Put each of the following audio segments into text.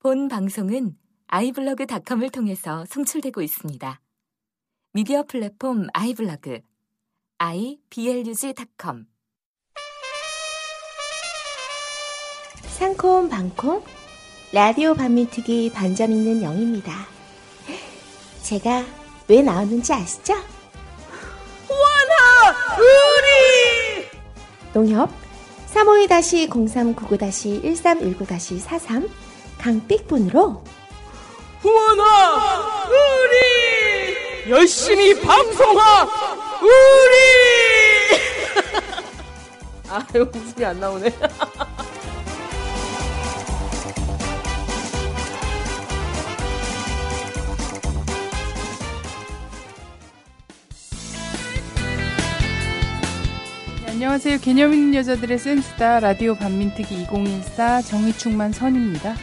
본 방송은 아이블로그닷컴을 통해서 송출되고 있습니다. 미디어 플랫폼 아이블로그 iblog.com 상콤 방콤 라디오 반민특위 반점 있는 영입니다. 제가 왜 나왔는지 아시죠? 원하 우리 농협 352-0399-1319-43 강삑분으로 원하 우리! 열심히 방송하 우리! 아 이거 웃음이 안 나오네. 네, 안녕하세요. 개념 있는 여자들의 센스다. 라디오 반민특위 2014 정의충만 선입니다.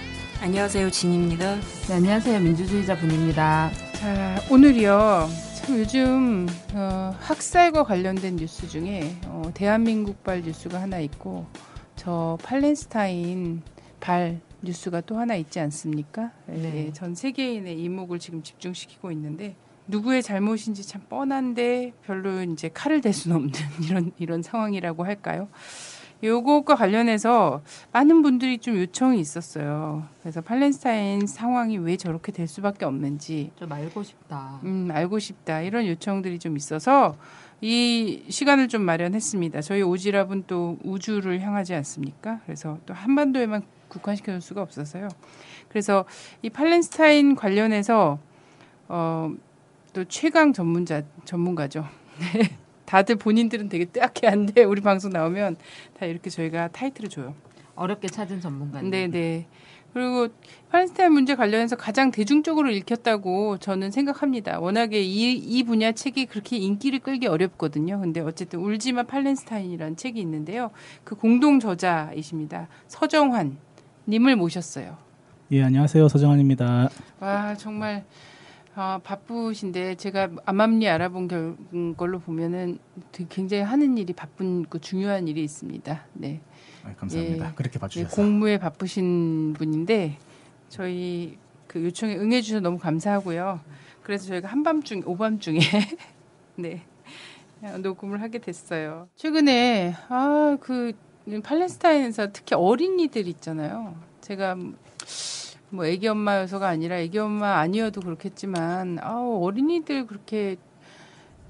안녕하세요, 진입니다. 네, 안녕하세요. 민주주의자 분입니다. 자, 오늘이요. 참 요즘 어, 학살과 관련된 뉴스 중에 어, 대한민국발 뉴스가 하나 있고 저 팔레스타인 발 뉴스가 또 하나 있지 않습니까? 네. 예, 전 세계인의 이목을 지금 집중시키고 있는데 누구의 잘못인지 참 뻔한데 별로 이제 칼을 댈 수는 없는 이런 이런 상황이라고 할까요? 요것과 관련해서 많은 분들이 좀 요청이 있었어요. 그래서 팔레스타인 상황이 왜 저렇게 될 수밖에 없는지 좀 알고 싶다. 음, 알고 싶다. 이런 요청들이 좀 있어서 이 시간을 좀 마련했습니다. 저희 오지랖은 또 우주를 향하지 않습니까? 그래서 또 한반도에만 국한시켜 놓을 수가 없어서요. 그래서 이 팔레스타인 관련해서 어, 또 최강 전문자 전문가죠. 네. 다들 본인들은 되게 뜨악해한데 우리 방송 나오면 다 이렇게 저희가 타이틀을 줘요. 어렵게 찾은 전문가님. 네네. 그리고 팔레스타인 문제 관련해서 가장 대중적으로 읽혔다고 저는 생각합니다. 워낙에 이, 이 분야 책이 그렇게 인기를 끌기 어렵거든요. 근데 어쨌든 울지마 팔레스타인이라는 책이 있는데요. 그 공동 저자이십니다. 서정환 님을 모셨어요. 예, 안녕하세요. 서정환입니다. 와, 정말 아, 바쁘신데 제가 암암리 알아본 결, 걸로 보면은 되게 굉장히 하는 일이 바쁜 그 중요한 일이 있습니다. 네. 아, 감사합니다. 예. 그렇게 네, 봐주셔서. 공무에 바쁘신 분인데 저희 그 요청에 응해주셔서 너무 감사하고요. 그래서 저희가 한밤중 오밤중에 네 녹음을 하게 됐어요. 최근에 아그 팔레스타인에서 특히 어린이들 있잖아요. 제가 뭐 애기 엄마여서가 아니라 애기 엄마 아니어도 그렇겠지만 아우 어린이들 그렇게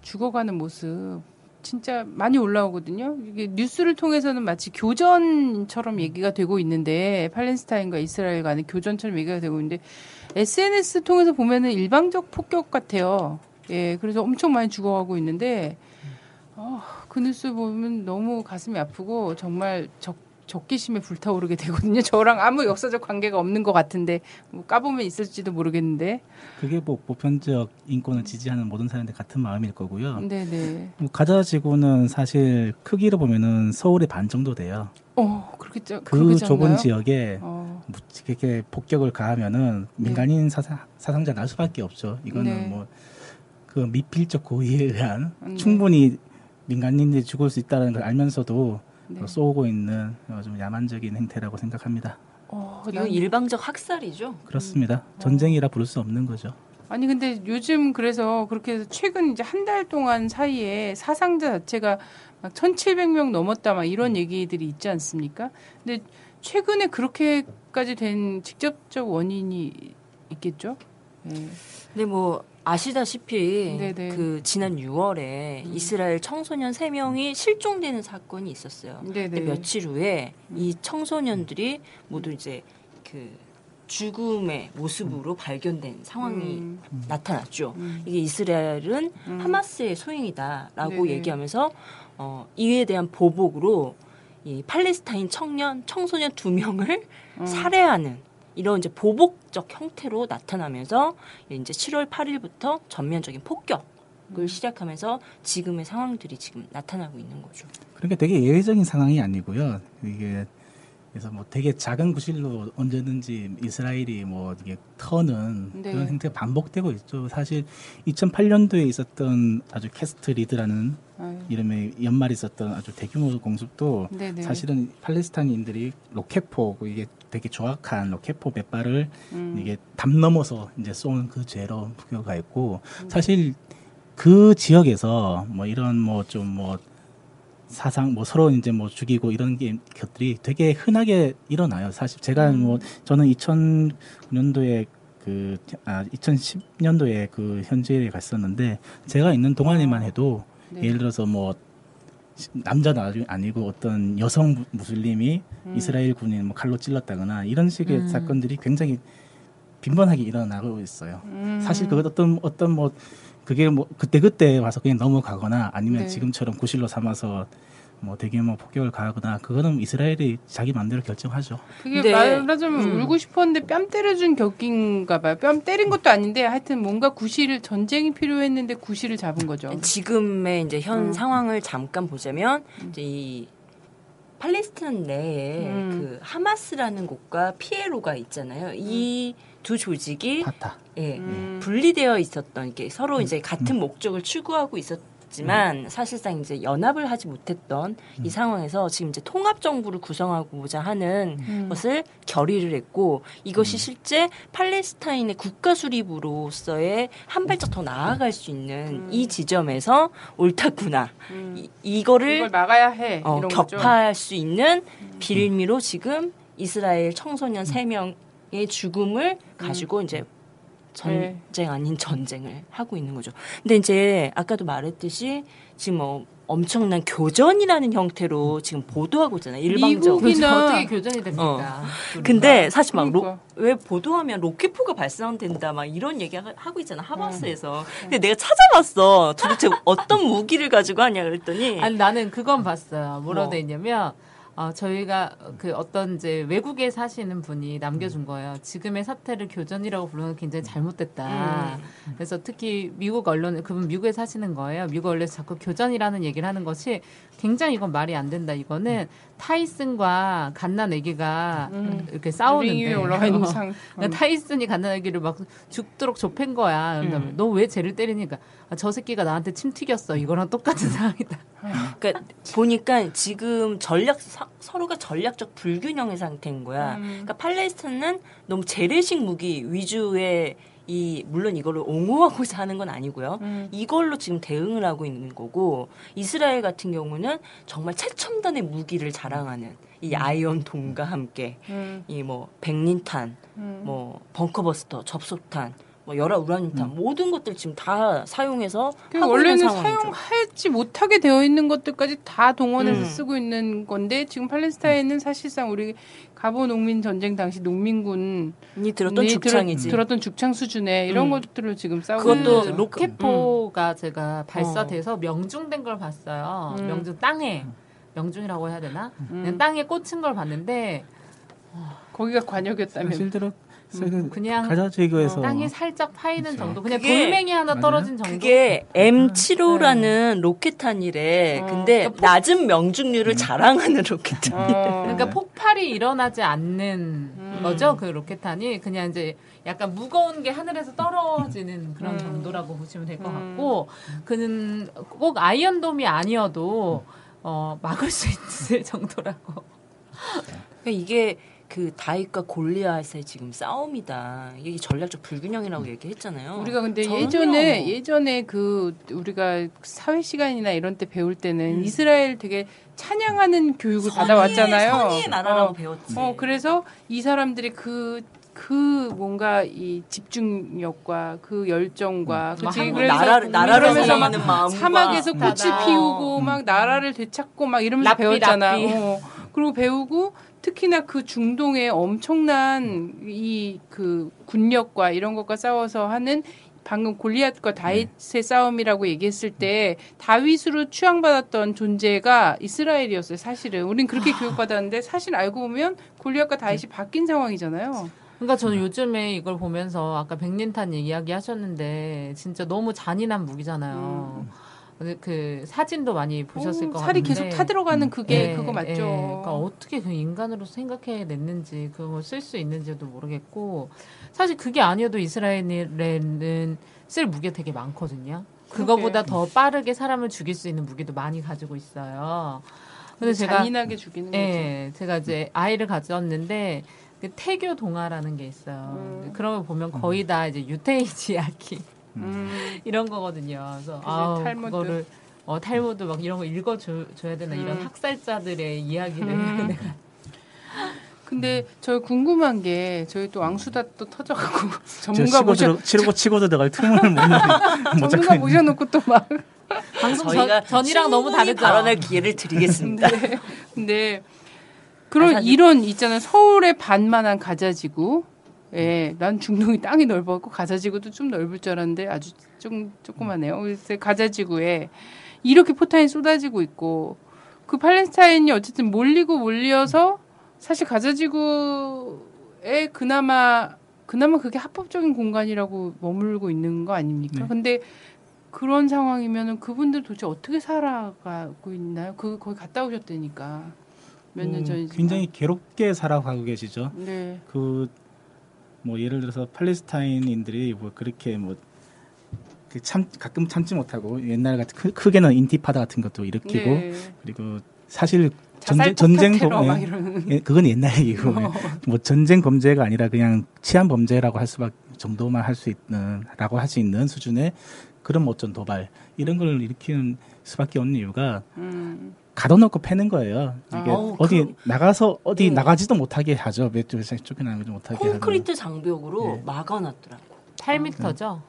죽어가는 모습 진짜 많이 올라오거든요. 이게 뉴스를 통해서는 마치 교전처럼 얘기가 되고 있는데 팔레스타인과 이스라엘 간의 교전처럼 얘기가 되고 있는데 SNS 통해서 보면은 일방적 폭격 같아요. 예, 그래서 엄청 많이 죽어가고 있는데 어, 그 뉴스 보면 너무 가슴이 아프고 정말 적 적기심에 불타오르게 되거든요. 저랑 아무 역사적 관계가 없는 것 같은데 뭐 까보면 있을지도 모르겠는데. 그게 뭐 보편적 인권을 지지하는 모든 사람들 같은 마음일 거고요. 네네. 뭐 가자 지구는 사실 크기로 보면은 서울의 반 정도 돼요. 어 그렇겠죠. 그 그러겠지 좁은? 지역에 어, 이렇게 폭격을 가하면은 민간인 사상, 사상자 날 수밖에 없죠. 이거는 네. 뭐그 미필적 고의에 의한 네. 충분히 민간인들이 죽을 수 있다는 걸 알면서도 네. 쏘고 있는 어, 좀 야만적인 행태라고 생각합니다. 어, 난- 일방적 학살이죠? 그렇습니다. 음. 전쟁이라 부를 수 없는 거죠. 아니 근데 요즘 그래서 그렇게 해서 최근 이제 한 달 동안 사이에 사상자 자체가 막 1,700명 넘었다 막 이런 얘기들이 있지 않습니까? 근데 최근에 그렇게까지 된 직접적 원인이 있겠죠? 네. 근데 뭐 아시다시피 네네. 그 지난 6월에 이스라엘 청소년 3명이 실종되는 사건이 있었어요. 네네. 며칠 후에 이 청소년들이 모두 이제 그 죽음의 모습으로 발견된 상황이 음. 나타났죠. 음. 이게 이스라엘은 음. 하마스의 소행이다라고 네네. 얘기하면서 어, 이에 대한 보복으로 이 팔레스타인 청년 청소년 두 명을 음. 살해하는 이런 이제 보복적 형태로 나타나면서 이제 7월 8일부터 전면적인 폭격을 음. 시작하면서 지금의 상황들이 지금 나타나고 있는 거죠. 그러니까 되게 예외적인 상황이 아니고요. 이게 그래서 뭐 되게 작은 구실로 언제든지 이스라엘이 뭐 이게 터는 네. 그런 행태가 반복되고 있죠. 사실 2008년도에 있었던 아주 Cast Lead라는 아유, 이름의 연말에 있었던 아주 대규모 공습도 네네. 사실은 팔레스타인인들이 로켓포 그 이게 되게 정확한 로켓포 몇 발을 음. 이게 담 넘어서 이제 쏜그 죄로 부여가 있고 음. 사실 그 지역에서 뭐 이런 뭐 좀뭐 사상 뭐 서로 이제 뭐 죽이고 이런 게 것들이 되게 흔하게 일어나요. 사실 제가 음. 뭐 저는 2009년도에 그, 아, 2010년도에 그 현지에 갔었는데, 제가 있는 동안에만 해도, 네. 예를 들어서 뭐, 남자도 아주 아니고 어떤 여성 무- 무슬림이 음. 이스라엘 군인 뭐 칼로 찔렀다거나 이런 식의 음. 사건들이 굉장히 빈번하게 일어나고 있어요. 음. 사실 그것 어떤 어떤 뭐 그게 뭐 그때 그때 와서 그냥 넘어가거나 아니면 네. 지금처럼 구실로 삼아서 뭐 대규모 폭격을 가하거나 그거는 이스라엘이 자기 마음대로 결정하죠. 그게 네. 말하자면 음. 울고 싶었는데 뺨 때려준 격인가 봐요. 뺨 때린 것도 아닌데 하여튼 뭔가 구실을 전쟁이 필요했는데 구실을 잡은 거죠. 지금의 이제 현 음. 상황을 잠깐 보자면 이제 이 팔레스타인 내에 음. 그 하마스라는 곳과 피에로가 있잖아요. 이 두 조직이 파타. 예, 음. 분리되어 있었던 게 서로 이제 같은 목적을 추구하고 있었지만 사실상 이제 연합을 하지 못했던 이 상황에서 지금 이제 통합 정부를 구성하고자 하는 음. 것을 결의를 했고 이것이 실제 팔레스타인의 국가 수립으로서의 한 발짝 더 나아갈 수 있는 이 지점에서 옳다구나 음. 이, 이거를 이걸 막아야 해. 어, 이런 거죠. 격파할 수 있는 빌미로 지금 이스라엘 청소년 세명 의 죽음을 가지고 이제 네. 전쟁 아닌 전쟁을 하고 있는 거죠. 근데 이제 아까도 말했듯이 지금 뭐 엄청난 교전이라는 형태로 지금 보도하고 있잖아요. 일방적으로. 미국이나- 어떻게 교전이 됩니까? 근데 사실 막 로, 그러니까. 왜 보도하면 로켓포가 발사된다 막 이런 얘기 하- 하고 있잖아 하마스에서. 음. 근데 내가 찾아봤어. 도대체 어떤 무기를 가지고 하냐 그랬더니 아니 나는 그건 봤어요. 뭐라고 뭐? 돼 있냐면 어, 저희가 그 어떤 이제 외국에 사시는 분이 남겨준 거예요. 지금의 사태를 교전이라고 부르는 건 굉장히 잘못됐다. 그래서 특히 미국 언론, 그분 미국에 사시는 거예요. 미국 언론에서 자꾸 교전이라는 얘기를 하는 것이 굉장히 이건 말이 안 된다. 이거는 타이슨과 갓난 애기가 음. 이렇게 링 싸우는데 위에 올라가 있는 상. 타이슨이 갓난 애기를 막 죽도록 좁힌 거야. 그다음에 너왜 쟤를 때리니까 아, 저 새끼가 나한테 침 튀겼어. 이거랑 똑같은 상황이다. 그러니까 보니까 지금 전략 사- 서로가 전략적 불균형의 상태인 거야. 음. 그러니까 팔레스타인은 너무 재래식 무기 위주의 이 물론 이거를 옹호하고자 하는 건 아니고요. 음. 이걸로 지금 대응을 하고 있는 거고 이스라엘 같은 경우는 정말 최첨단의 무기를 자랑하는 이 Iron Dome과 함께 음. 이뭐 백린탄, 음. 뭐 벙커버스터, 접속탄, 뭐 열화 우라늄탄 모든 것들 지금 다 사용해서 그 하고 원래는 있는 상황이죠. 사용하지 못하게 되어 있는 것들까지 다 동원해서 음. 쓰고 있는 건데 지금 팔레스타인은 사실상 우리 가보 농민 전쟁 당시 농민군 이 들었던 죽창이지. 들었 던 죽창 수준의 이런 음. 것들을 지금 싸우고 그것도. 로켓포가 제가 발사돼서 명중된 걸 봤어요. 음. 명중 땅에 명중이라고 해야 되나? 음. 땅에 꽂힌 걸 봤는데 거기가 관역이었다면 실제로 음, 그냥 가자 제거에서 땅이 살짝 파이는 그렇죠. 정도, 그냥 그게- 돌멩이 하나 맞아요. 떨어진 정도. 그게 M75라는 로켓탄이래. 어. 근데 낮은 명중률을 자랑하는 로켓탄. 어. 그러니까 폭발이 일어나지 않는 음. 거죠 그 로켓탄이 그냥 이제 약간 무거운 게 하늘에서 떨어지는 그런 음. 정도라고 보시면 될것 음. 같고 그는 꼭 아이언돔이 아니어도 어, 막을 수 있을 정도라고. 그러니까 이게 그 다윗과 골리앗의 지금 싸움이다. 이게 전략적 불균형이라고 얘기했잖아요. 우리가 근데. 예전에 예전에 그 우리가 사회 시간이나 이런 때 배울 때는 음. 이스라엘 되게 찬양하는 교육을 선의의- 받아왔잖아요. 선의의 나라라고 어, 배웠지. 어 그래서 이 사람들이 그그 뭔가 이 집중력과 그 열정과 음. 그치 막 그래서 나라를 나라를 사랑하는 사막에서 음. 꽃을 어. 피우고 막 나라를 되찾고 막 이러면서 라삐, 배웠잖아. 라삐. 어. 그리고 배우고 특히나 그 중동의 엄청난 이 그 군력과 이런 것과 싸워서 하는 방금 골리앗과 다윗의 싸움이라고 얘기했을 때 다윗으로 추앙받았던 존재가 이스라엘이었어요. 사실은 우린 그렇게 교육받았는데 사실 알고 보면 골리앗과 다윗이 바뀐 상황이잖아요. 그러니까 저는 요즘에 이걸 보면서 아까 백린탄 이야기 하셨는데 진짜 너무 잔인한 무기잖아요. 그 사진도 많이 보셨을 오, 것 살이 같은데 계속 타들어가는 그게 예, 그거 맞죠. 예. 그러니까 어떻게 그 인간으로 생각해냈는지 그걸 쓸 수 있는지도 모르겠고 사실 그게 아니어도 이스라엘에는 쓸 무게 되게 많거든요. 그거보다 더 빠르게 사람을 죽일 수 있는 무기도 많이 가지고 있어요. 근데 제가 잔인하게 죽이는 거죠. 예, 제가 이제 아이를 가졌는데 그 태교 동화라는 게 있어요. 음. 그런 거 보면 거의 다 이제 유태인지 이야기 음. 이런 거거든요. 그래서 탈무드. 그거를 어 탈무드 막 이런 거 읽어줘야 되나 이런 음. 학살자들의 이야기를 음. 내가 근데 저 궁금한 게 저희 또 왕수다 또 터져갖고 저 전문가 모셔 들어 치고 치고 들어갈 틈을 못 못 전문가 모셔놓고 또 막 방송 저희가 전, 전이랑 너무 다르죠. 발언할 기회를 드리겠습니다. 네. 근데 그런 아, 이런 있잖아요. 서울의 반만한 가자지구. 예, 난 중동이 땅이 넓었고 가자지구도 좀 넓을 줄 알았는데 아주 좀 조그마네요. 그래서 가자지구에 이렇게 포탄이 쏟아지고 있고 그 팔레스타인이 어쨌든 몰리고 몰려서 사실 가자지구에 그나마 그나마 그게 합법적인 공간이라고 머물고 있는 거 아닙니까? 네. 근데 그런 상황이면은 그분들 도대체 어떻게 살아가고 있나요? 그 거기 갔다 오셨다니까 몇년 음, 전이지만 굉장히 괴롭게 살아가고 계시죠. 네. 그 뭐 예를 들어서 팔레스타인인들이 뭐 그렇게 뭐그참 가끔 참지 못하고 옛날 같은 크, 크게는 인티파다 같은 것도 일으키고 네. 그리고 사실 전쟁 전쟁 테러 막범 이러는. 예, 그건 옛날 얘기고. 뭐 전쟁 범죄가 아니라 그냥 치안 범죄라고 할 수밖 정도만 할 수 있는 라고 할 수 있는 수준의 그런 어쩐 도발 이런 걸 일으키는 수밖에 없는 이유가 음. 가둬놓고 패는 거예요. 이게 아, 어, 어디 그- 나가서 어디 네. 나가지도 못하게 하죠. 몇 쪽에서 쫓겨나지 못하게 하는. 콘크리트 장벽으로 네. 막아놨더라고. 8m죠.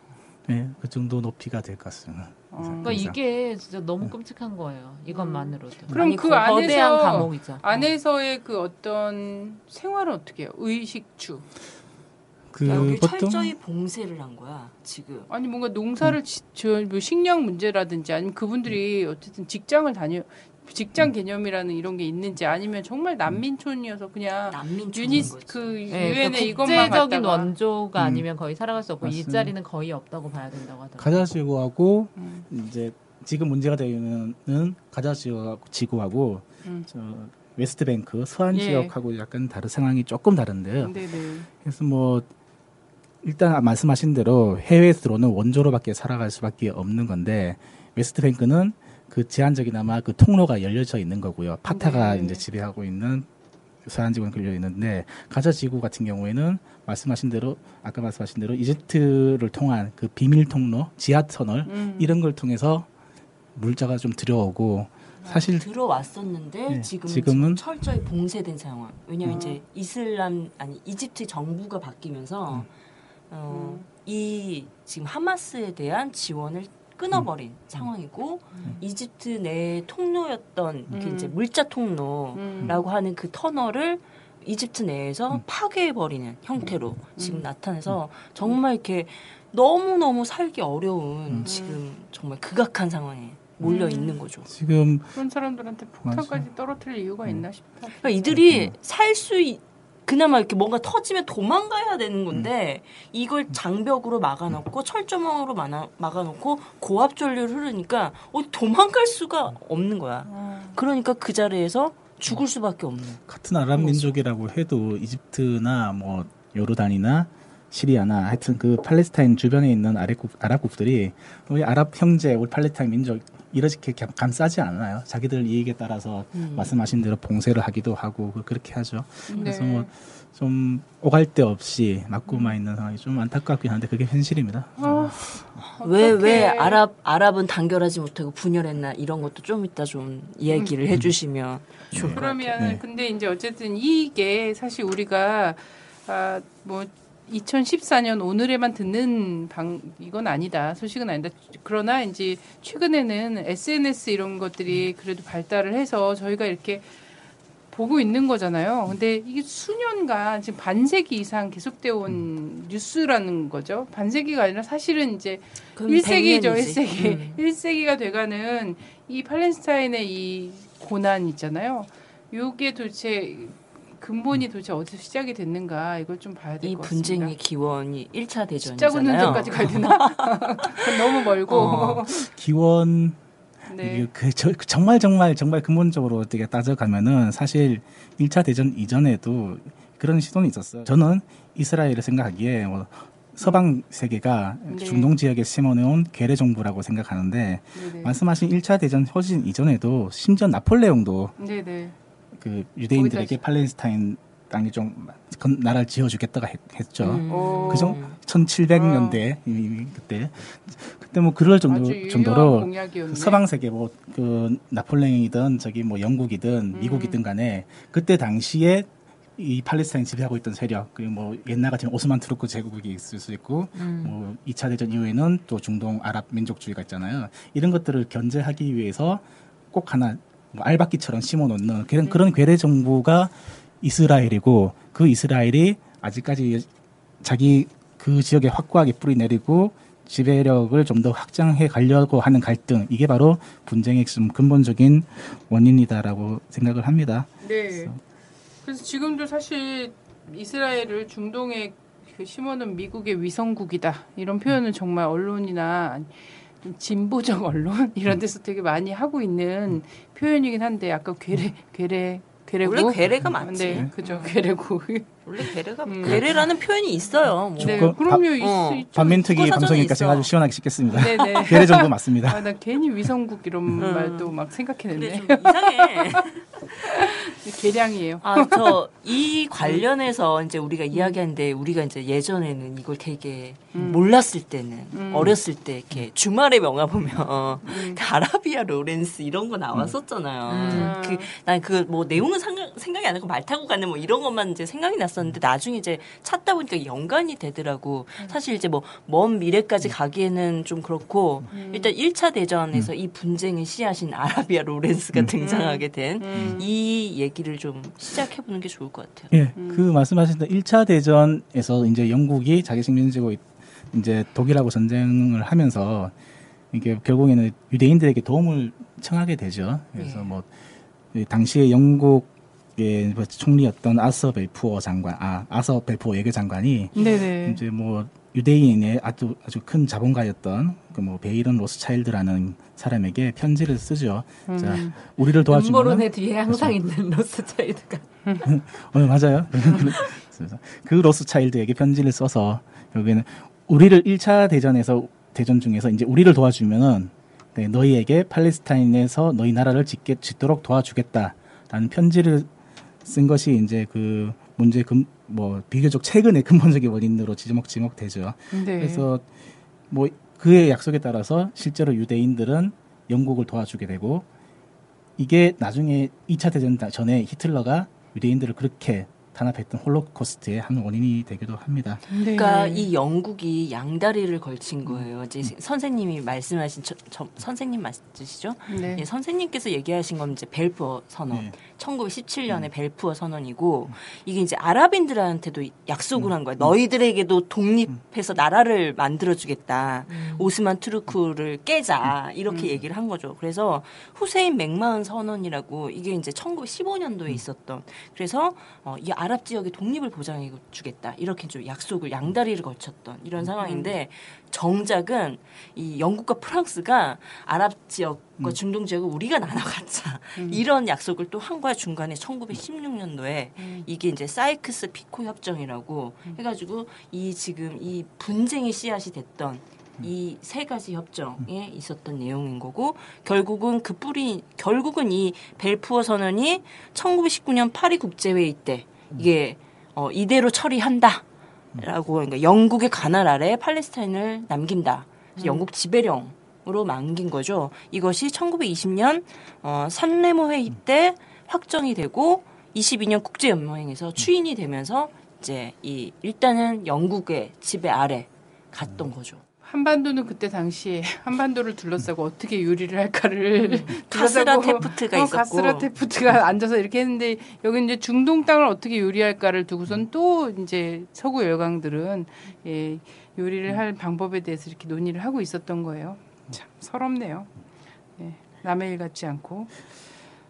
네, 그 정도 높이가 될 것 같습니다. 어. 그러니까 이게 진짜 너무 끔찍한 거예요. 이것만으로도. 그럼 아니, 그 안에서 감옥이죠. 안에서의 그 어떤 생활은 어떻게 해요? 의식주 그 여기 보통 철저히 봉쇄를 한 거야 지금. 아니 뭔가 농사를 지, 저, 뭐 식량 문제라든지 아니면 그분들이 어쨌든 직장을 다녀 직장 개념이라는 이런 게 있는지 아니면 정말 난민촌이어서 그냥 난민촌인 유니. 그 네, 유엔에 그러니까 이것만 국제적인 갖다가 원조가 음. 아니면 거의 살아갈 수 없고 맞습니다. 일자리는 거의 없다고 봐야 된다고 하더라고요. 가자지구하고 음. 이제 지금 문제가 되는 가자지구하고 음. 저 웨스트뱅크 서안 예. 지역하고 약간 다른 상황이 조금 다른데요. 네네 그래서 뭐 일단 말씀하신 대로 해외에서 들어오는 원조로밖에 살아갈 수밖에 없는 건데 웨스트뱅크는 그 제한적이나마 그 통로가 열려져 있는 거고요. 파타가 네. 이제 지배하고 있는 서한지구는 걸려 있는데 가자 지구 같은 경우에는 말씀하신 대로 아까 말씀하신 대로 이집트를 통한 그 비밀 통로, 지하 터널 음. 이런 걸 통해서 물자가 좀 들어오고 사실 들어왔었는데 네, 지금은, 지금은- 철저히 봉쇄된 상황. 왜냐면 음. 이제 이슬람 아니 이집트 정부가 바뀌면서 어, 이 지금 하마스에 대한 지원을 끊어버린 상황이고 이집트 내 통로였던 그 음. 이제 물자 통로라고 음. 하는 그 터널을 이집트 내에서 파괴해버리는 형태로 지금 음. 나타나서 정말 이렇게 너무 너무 살기 어려운 음. 지금 정말 극악한 상황에 몰려 음. 있는 거죠. 지금 그런 사람들한테 폭탄까지 떨어뜨릴 이유가 있나 싶다. 그러니까 이들이 음. 살수 그나마 이렇게 뭔가 터지면 도망가야 되는 건데 이걸 장벽으로 막아놓고 철조망으로 막아, 막아놓고 고압 전류를 흐르니까 어, 도망갈 수가 없는 거야. 그러니까 그 자리에서 죽을 수밖에 없는. 같은 아랍 민족이라고 해도 이집트나 뭐 요르단이나 시리아나 하여튼 그 팔레스타인 주변에 있는 아랍국 아랍국들이 우리 아랍 형제 우리 팔레스타인 민족 이렇게 감- 감싸지 않아요. 자기들 이익에 따라서 음. 말씀하신 대로 봉쇄를 하기도 하고 그- 그렇게 하죠. 그래서 네. 뭐좀 오갈 데 없이 맞고만 있는 상황이 좀 안타깝긴 한데 그게 현실입니다. 아, 왜왜 어떡해. 아랍 아랍은 단결하지 못하고 분열했나 이런 것도 좀 이따 좀 얘기를 해주시면 좋을 것 같아요. 그러면 네. 근데 이제 어쨌든 이게 사실 우리가 아, 뭐 2014년 오늘에만 듣는 방 이건 아니다 소식은 아니다 그러나 이제 최근에는 SNS 이런 것들이 그래도 발달을 해서 저희가 이렇게 보고 있는 거잖아요. 근데 이게 수년간 지금 반세기 이상 계속되어 온 뉴스라는 거죠. 반세기가 아니라 사실은 이제 그럼 1세기죠, 100년이지. 1세기. 음. 1세기가 돼가는 이 팔레스타인의 이 고난 있잖아요. 요게 도대체 근본이 도대체 어디서 시작이 됐는가 이걸 좀 봐야 될이것 같습니다. 분쟁의 기원이 1차 십자군 대전이잖아요. 전까지 가야 되나? 너무 멀고. 어. 기원 네. 이게 그 저- 그 정말 정말 정말 근본적으로 어떻게 따져가면은 사실 1차 대전 이전에도 그런 시도는 있었어요. 저는 이스라엘을 생각하기에 뭐 서방 세계가 네. 중동 지역에 심어놓은 괴뢰 정부라고 생각하는데 네네. 말씀하신 1차 대전 훨씬 이전에도 심지어 나폴레옹도 네네. 그 유대인들에게 팔레스타인 땅에 좀 건- 나라를 지어주겠다가 했, 죠 음. 오. 그정 1700년대 이미 그때 그때 뭐 그럴 정도 정도로 공약이었네. 서방 세계 뭐 그 나폴레옹이든 저기 뭐 영국이든 미국이든 간에 그때 당시에 이 팔레스타인 지배하고 있던 세력 그리고 뭐 옛날 같은 오스만 투르크 제국이 있을 수 있고 뭐 2차 대전 이후에는 또 중동 아랍 민족주의가 있잖아요. 이런 것들을 견제하기 위해서 꼭 하나 뭐 알박기처럼 심어 놓는 그런 그런 괴뢰 정부가 이스라엘이고 그 이스라엘이 아직까지 자기 그 지역에 확고하게 뿌리 내리고 지배력을 좀 더 확장해 가려고 하는 갈등 이게 바로 분쟁의 좀 근본적인 원인이다라고 생각을 합니다. 네. 그래서 지금도 사실 이스라엘을 중동에 그 심어놓은 미국의 위성국이다 이런 표현은 정말 언론이나 좀 진보적 언론? 이런 데서 되게 많이 하고 있는 표현이긴 한데 아까 괴뢰 괴뢰 괴뢰국 원래 괴뢰가 맞지. 네, 그죠. 괴뢰국. 원래 괴뢰가 음. 괴뢰라는 표현이 있어요. 뭐. 네, 그 그럼요. 어. 있, 있죠. 반민특위 방송이니까. 제가 아주 시원하게 씻겠습니다. 네네. 괴뢰 정도 맞습니다. 아, 나 괜히 위성국 이런 음. 말도 막 생각해냈네. 좀 이상해. 계량이에요. 아, 저 이 관련해서 이제 우리가 이야기하는데 우리가 이제 예전에는 이걸 되게 몰랐을 때는 음. 어렸을 때 이렇게 주말에 명화 보면 음. 아라비아 로렌스 이런 거 나왔었잖아요. 음. 그, 난 그 뭐 내용은 상가- 생각이 안 나고 말 타고 가는 뭐 이런 것만 이제 생각이 났었는데 나중에 이제 찾다 보니까 연관이 되더라고. 사실 이제 뭐 먼 미래까지 가기에는 좀 그렇고 일단 1차 대전에서 이 분쟁의 씨앗인 아라비아 로렌스가 등장하게 된 음. 이 얘기를 좀 시작해 보는 게 좋을 것 같아요. 예, 그 말씀하신 대로 1차 대전에서 이제 영국이 자기 식민지고 이제 독일하고 전쟁을 하면서 이게 결국에는 유대인들에게 도움을 청하게 되죠. 그래서 예. 뭐이 당시에 영국 의뭐 총리였던 아서 벨푸어 장관, 아 아서 벨푸어 외교장관이 네네. 이제 뭐 유대인의 아주 아주 큰 자본가였던 그 뭐 베이런 로스차일드라는 사람에게 편지를 쓰죠. 자, 음. 우리를 도와주면 음모론의 뒤에 항상 있는 로스차일드가 어, 맞아요. 그래서 그 로스차일드에게 편지를 써서 여기는 우리를 1차 대전에서 대전 중에서 이제 우리를 도와주면은 네, 너희에게 팔레스타인에서 너희 나라를 짓게 짓도록 도와주겠다라는 편지를 쓴 것이 이제 그 문제 근뭐 비교적 최근의 근본적인 원인으로 지목지목 되죠. 네. 그래서 뭐 그의 약속에 따라서 실제로 유대인들은 영국을 도와주게 되고 이게 나중에 2차 대전 전에 히틀러가 유대인들을 그렇게 단합했던 홀로코스트의 한 원인이 되기도 합니다. 네. 그러니까 이 영국이 양다리를 걸친 거예요. 이제 선생님이 말씀하신 저, 저- 선생님 맞으시죠? 네. 예, 선생님께서 얘기하신 건 이제 벨푸어 선언. 네. 1917년에 벨푸어 선언이고 이게 이제 아랍인들한테도 약속을 한 거야. 너희들에게도 독립해서 나라를 만들어 주겠다. 오스만 투르크를 깨자. 이렇게 얘기를 한 거죠. 그래서 후세인 맥마흔 선언이라고 이게 이제 1915년도에 있었던 그래서 어, 이 아랍 지역의 독립을 보장해 주겠다. 이렇게 좀 약속을 양다리를 걸쳤던 이런 상황인데 정작은 이 영국과 프랑스가 아랍 지역과 중동 지역을 우리가 나눠 갖자. 이런 약속을 또 한 거야 중간에 1916년도에 이게 이제 사이크스 피코 협정이라고 해가지고 이 지금 이 분쟁의 씨앗이 됐던 이세 가지 협정에 있었던 내용인 거고 결국은 그 뿌리 결국은 이 벨푸어 선언이 1919년 파리 국제회의 때 이게 어, 이대로 처리한다. 라고 그러니까 영국의 관할 아래 팔레스타인을 남긴다. 그래서 영국 지배령 으로 남긴 거죠. 이것이 1920년 어, 산레모 회의 때 확정이 되고 22년 국제 연맹에서 추인이 되면서 이제 이 일단은 영국의 지배 아래 갔던 거죠. 한반도는 그때 당시에 한반도를 둘러싸고 어떻게 요리를 할까를 카스라 둘러싸고 테프트가 어, 있었고. 가스라 테프트가 앉아서 이렇게 했는데 여기 이제 중동 땅을 어떻게 요리할까를 두고선 또 이제 서구 열강들은 예, 요리를 할 방법에 대해서 이렇게 논의를 하고 있었던 거예요. 참 서럽네요. 예, 남의 일 같지 않고.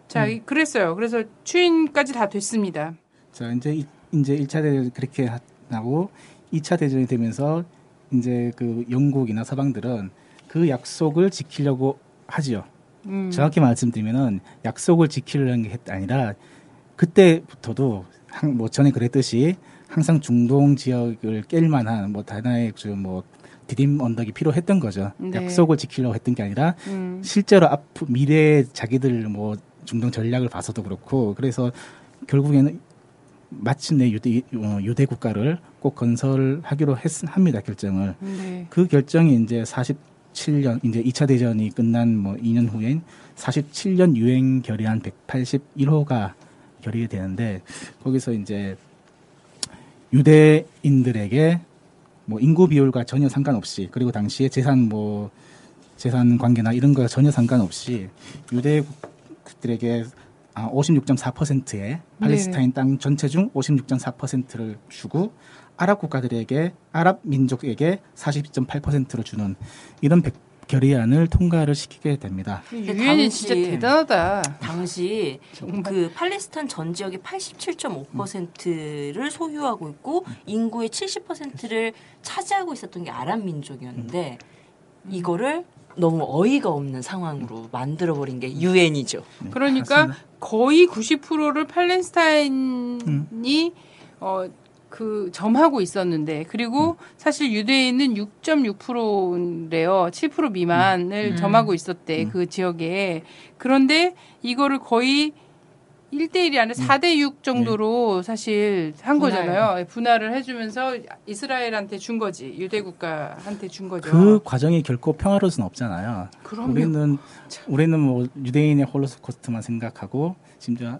자, 이- 그랬어요. 그래서 추인까지 다 됐습니다. 자, 이제 이, 이제 1차 대전 그렇게 하- 하고 2차 대전이 되면서 이제 그 영국이나 서방들은 그 약속을 지키려고 하지요. 음. 정확히 말씀드리면은 약속을 지키려는 게 아니라 그때부터도 항- 뭐 전에 그랬듯이 항상 중동 지역을 깰 만한 뭐 하나의 그뭐 디딤 언덕이 필요했던 거죠. 네. 약속을 지키려고 했던 게 아니라 음. 실제로 앞 미래에 자기들 뭐 중동 전략을 봐서도 그렇고 그래서 결국에는 마침내 유대 어, 유대 국가를 꼭 건설하기로 했, 합니다 결정을. 네. 그 결정이 이제 47년 이제 2차 대전이 끝난 뭐 2년 후엔 47년 유엔 결의안 181호가 결의가 되는데 거기서 이제 유대인들에게 뭐 인구 비율과 전혀 상관없이 그리고 당시에 재산 뭐 재산 관계나 이런 거 전혀 상관없이 유대국들에게 아, 56.4%의 팔레스타인 땅 전체 중 56.4%를 주고 아랍 국가들에게 아랍 민족에게 42.8%를 주는 이런 백- 결의안을 통과를 시키게 됩니다. 유엔이 당시- 진짜 대단하다. 당시 정말. 그 팔레스타인 전 지역의 87.5%를 소유하고 있고 인구의 70%를 차지하고 있었던 게 아랍 민족이었는데 이거를 너무 어이가 없는 상황으로 만들어 버린 게 유엔이죠. 그러니까 거의 90%를 음. 팔레스타인이 어그 점하고 있었는데 그리고 사실 유대인은 6.6%래요. 7% 미만을 음. 점하고 있었대 음. 그 지역에. 그런데 이거를 거의 1대1이 아니라 4대6 정도로 사실 한 분할. 거잖아요. 분할을 해주면서 이스라엘한테 준 거지. 유대 국가한테 준 거죠. 그 과정이 결코 평화로울 수는 없잖아요. 그럼요. 우리는 우리는 뭐 유대인의 홀로코스트만 생각하고 심지어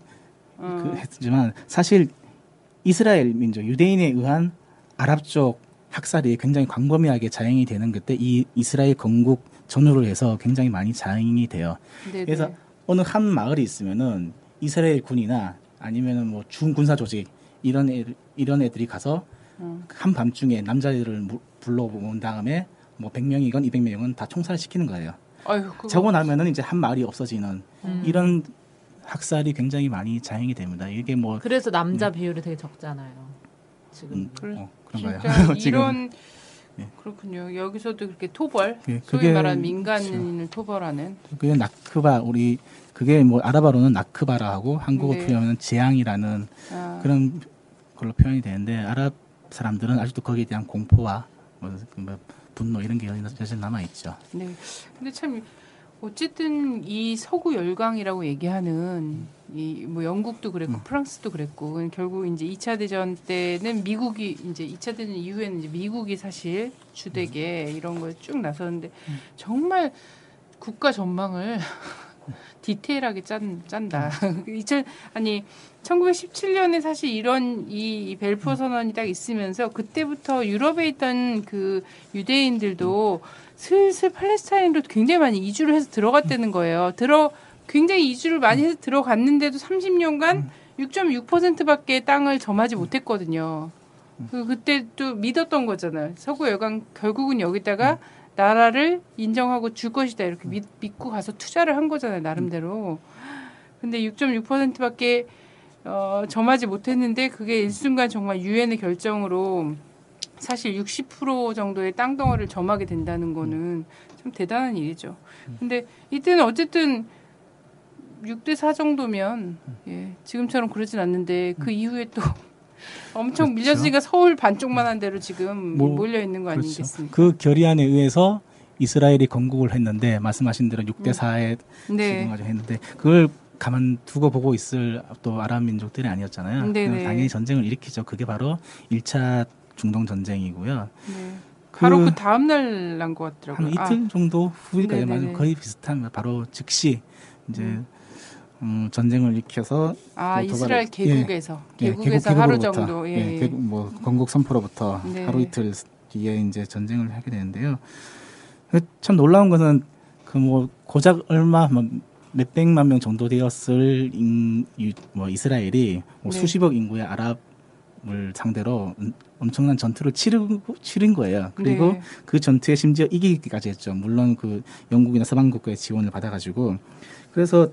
어. 그 했지만 사실 이스라엘 민족 유대인에 의한 아랍 쪽 학살이 굉장히 광범위하게 자행이 되는 그때 이 이스라엘 건국 전후를 해서 굉장히 많이 자행이 돼요. 네네. 그래서 어느 한 마을이 있으면은 이스라엘 군이나 아니면은 뭐 중군사 조직 이런 애 이런 애들이 가서 음. 한 밤중에 남자들을 무- 불러본 다음에 뭐 100명이건 200명은 다 총살을 시키는 거예요. 아유, 그거 저거 나면은 이제 한 마을이 없어지는 음. 이런 학살이 굉장히 많이 자행이 됩니다. 이게 뭐 그래서 남자 비율이 되게 적잖아요. 지금. 음, 그래, 어, 그런가요? 진짜 지금 이런 예. 그렇군요. 여기서도 그렇게 토벌, 예, 소위 그게 말하는 민간인을 토벌하는 그게 나크바 우리 그게 뭐 아랍어로는 나크바라 하고 한국어 네. 표현은 재앙이라는 아, 그런 걸로 표현이 되는데 아랍 사람들은 아직도 거기에 대한 공포와 뭐, 그뭐 분노 이런 게 여전히 남아 있죠. 네. 근데 참 어쨌든 이 서구 열강이라고 얘기하는 이 뭐 영국도 그랬고 음. 프랑스도 그랬고 결국 이제 2차 대전 때는 미국이 이제 2차 대전 이후에는 이제 미국이 사실 주되게 이런 거에 쭉 나섰는데 음. 정말 국가 전망을 디테일하게 짠, 짠다. 음. 2000, 아니 1917년에 사실 이런 이 벨포 선언이 딱 있으면서 그때부터 유럽에 있던 그 유대인들도 슬슬 팔레스타인으로 굉장히 많이 이주를 해서 들어갔다는 거예요. 들어 굉장히 이주를 많이 해서 들어갔는데도 30년간 6.6%밖에 땅을 점하지 못했거든요. 그 그때 또 믿었던 거잖아요. 서구 열강 결국은 여기다가 나라를 인정하고 줄 것이다 이렇게 믿, 믿고 가서 투자를 한 거잖아요 나름대로. 근데 6.6%밖에 어, 점하지 못했는데 그게 일순간 정말 유엔의 결정으로 사실 60% 정도의 땅 덩어리를 점하게 된다는 거는 참 대단한 일이죠. 근데 이때는 어쨌든 6대 4 정도면 예, 지금처럼 그러진 않는데 그 이후에 또 엄청 그렇죠. 밀렸으니까 서울 반쪽만 한 대로 지금 뭐, 몰려 있는 거 그렇죠. 아니겠습니까? 그 결의안에 의해서 이스라엘이 건국을 했는데 말씀하신 대로 6대 4에 네. 지금 아주 했는데 그걸 가만 두고 보고 있을 또 아랍 민족들이 아니었잖아요. 네네. 그럼 당연히 전쟁을 일으키죠. 그게 바로 1차 중동 전쟁이고요. 네. 바로 그 다음 날 난것한 같더라고요. 이틀 정도 후일까요? 네네네. 맞아요. 거의 비슷한 바로 즉시 이제 음, 전쟁을 일으켜서 아, 아또 이스라엘 도발을- 계국에서 예, 계국에서 개국- 하루 정도 예, 예, 예. 개국 뭐 건국 선포로부터 네. 하루 이틀 뒤에 이제 전쟁을 하게 되는데요. 그참 놀라운 것은 그 뭐 고작 얼마 뭐 몇백만 명 정도 되었을 인, 유- 뭐 이스라엘이 뭐 네. 수십억 인구의 아랍을 상대로 음, 엄청난 전투를 치르고 치른 거예요. 그리고 네. 그 전투에 심지어 이기기까지 했죠. 물론 그 영국이나 서방 국가의 지원을 받아가지고 그래서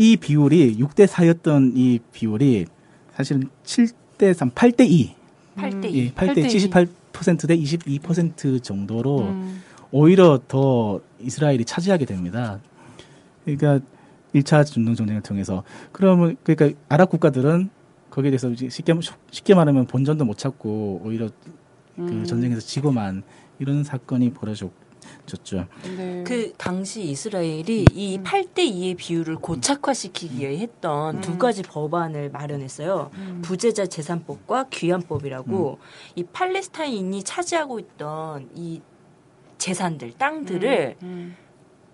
이 비율이 6대 4였던 이 비율이 사실은 7대 3, 8대 2, 8대 2. 예, 8대 78%대 22% 정도로 음, 오히려 더 이스라엘이 차지하게 됩니다. 그러니까 1차 중동 전쟁을 통해서 그러면 그러니까 아랍 국가들은 거기에 대해서 쉽게 쉽게 말하면 본전도 못 찾고 오히려 그 음. 전쟁에서 지고만 이런 사건이 벌어졌 죠. 네. 그 당시 이스라엘이 이 음. 8대 2의 비율을 고착화시키기 위해 했던 음. 두 가지 법안을 마련했어요. 음. 부재자 재산법과 귀환법이라고 이 팔레스타인이 차지하고 있던 이 재산들, 땅들을 음.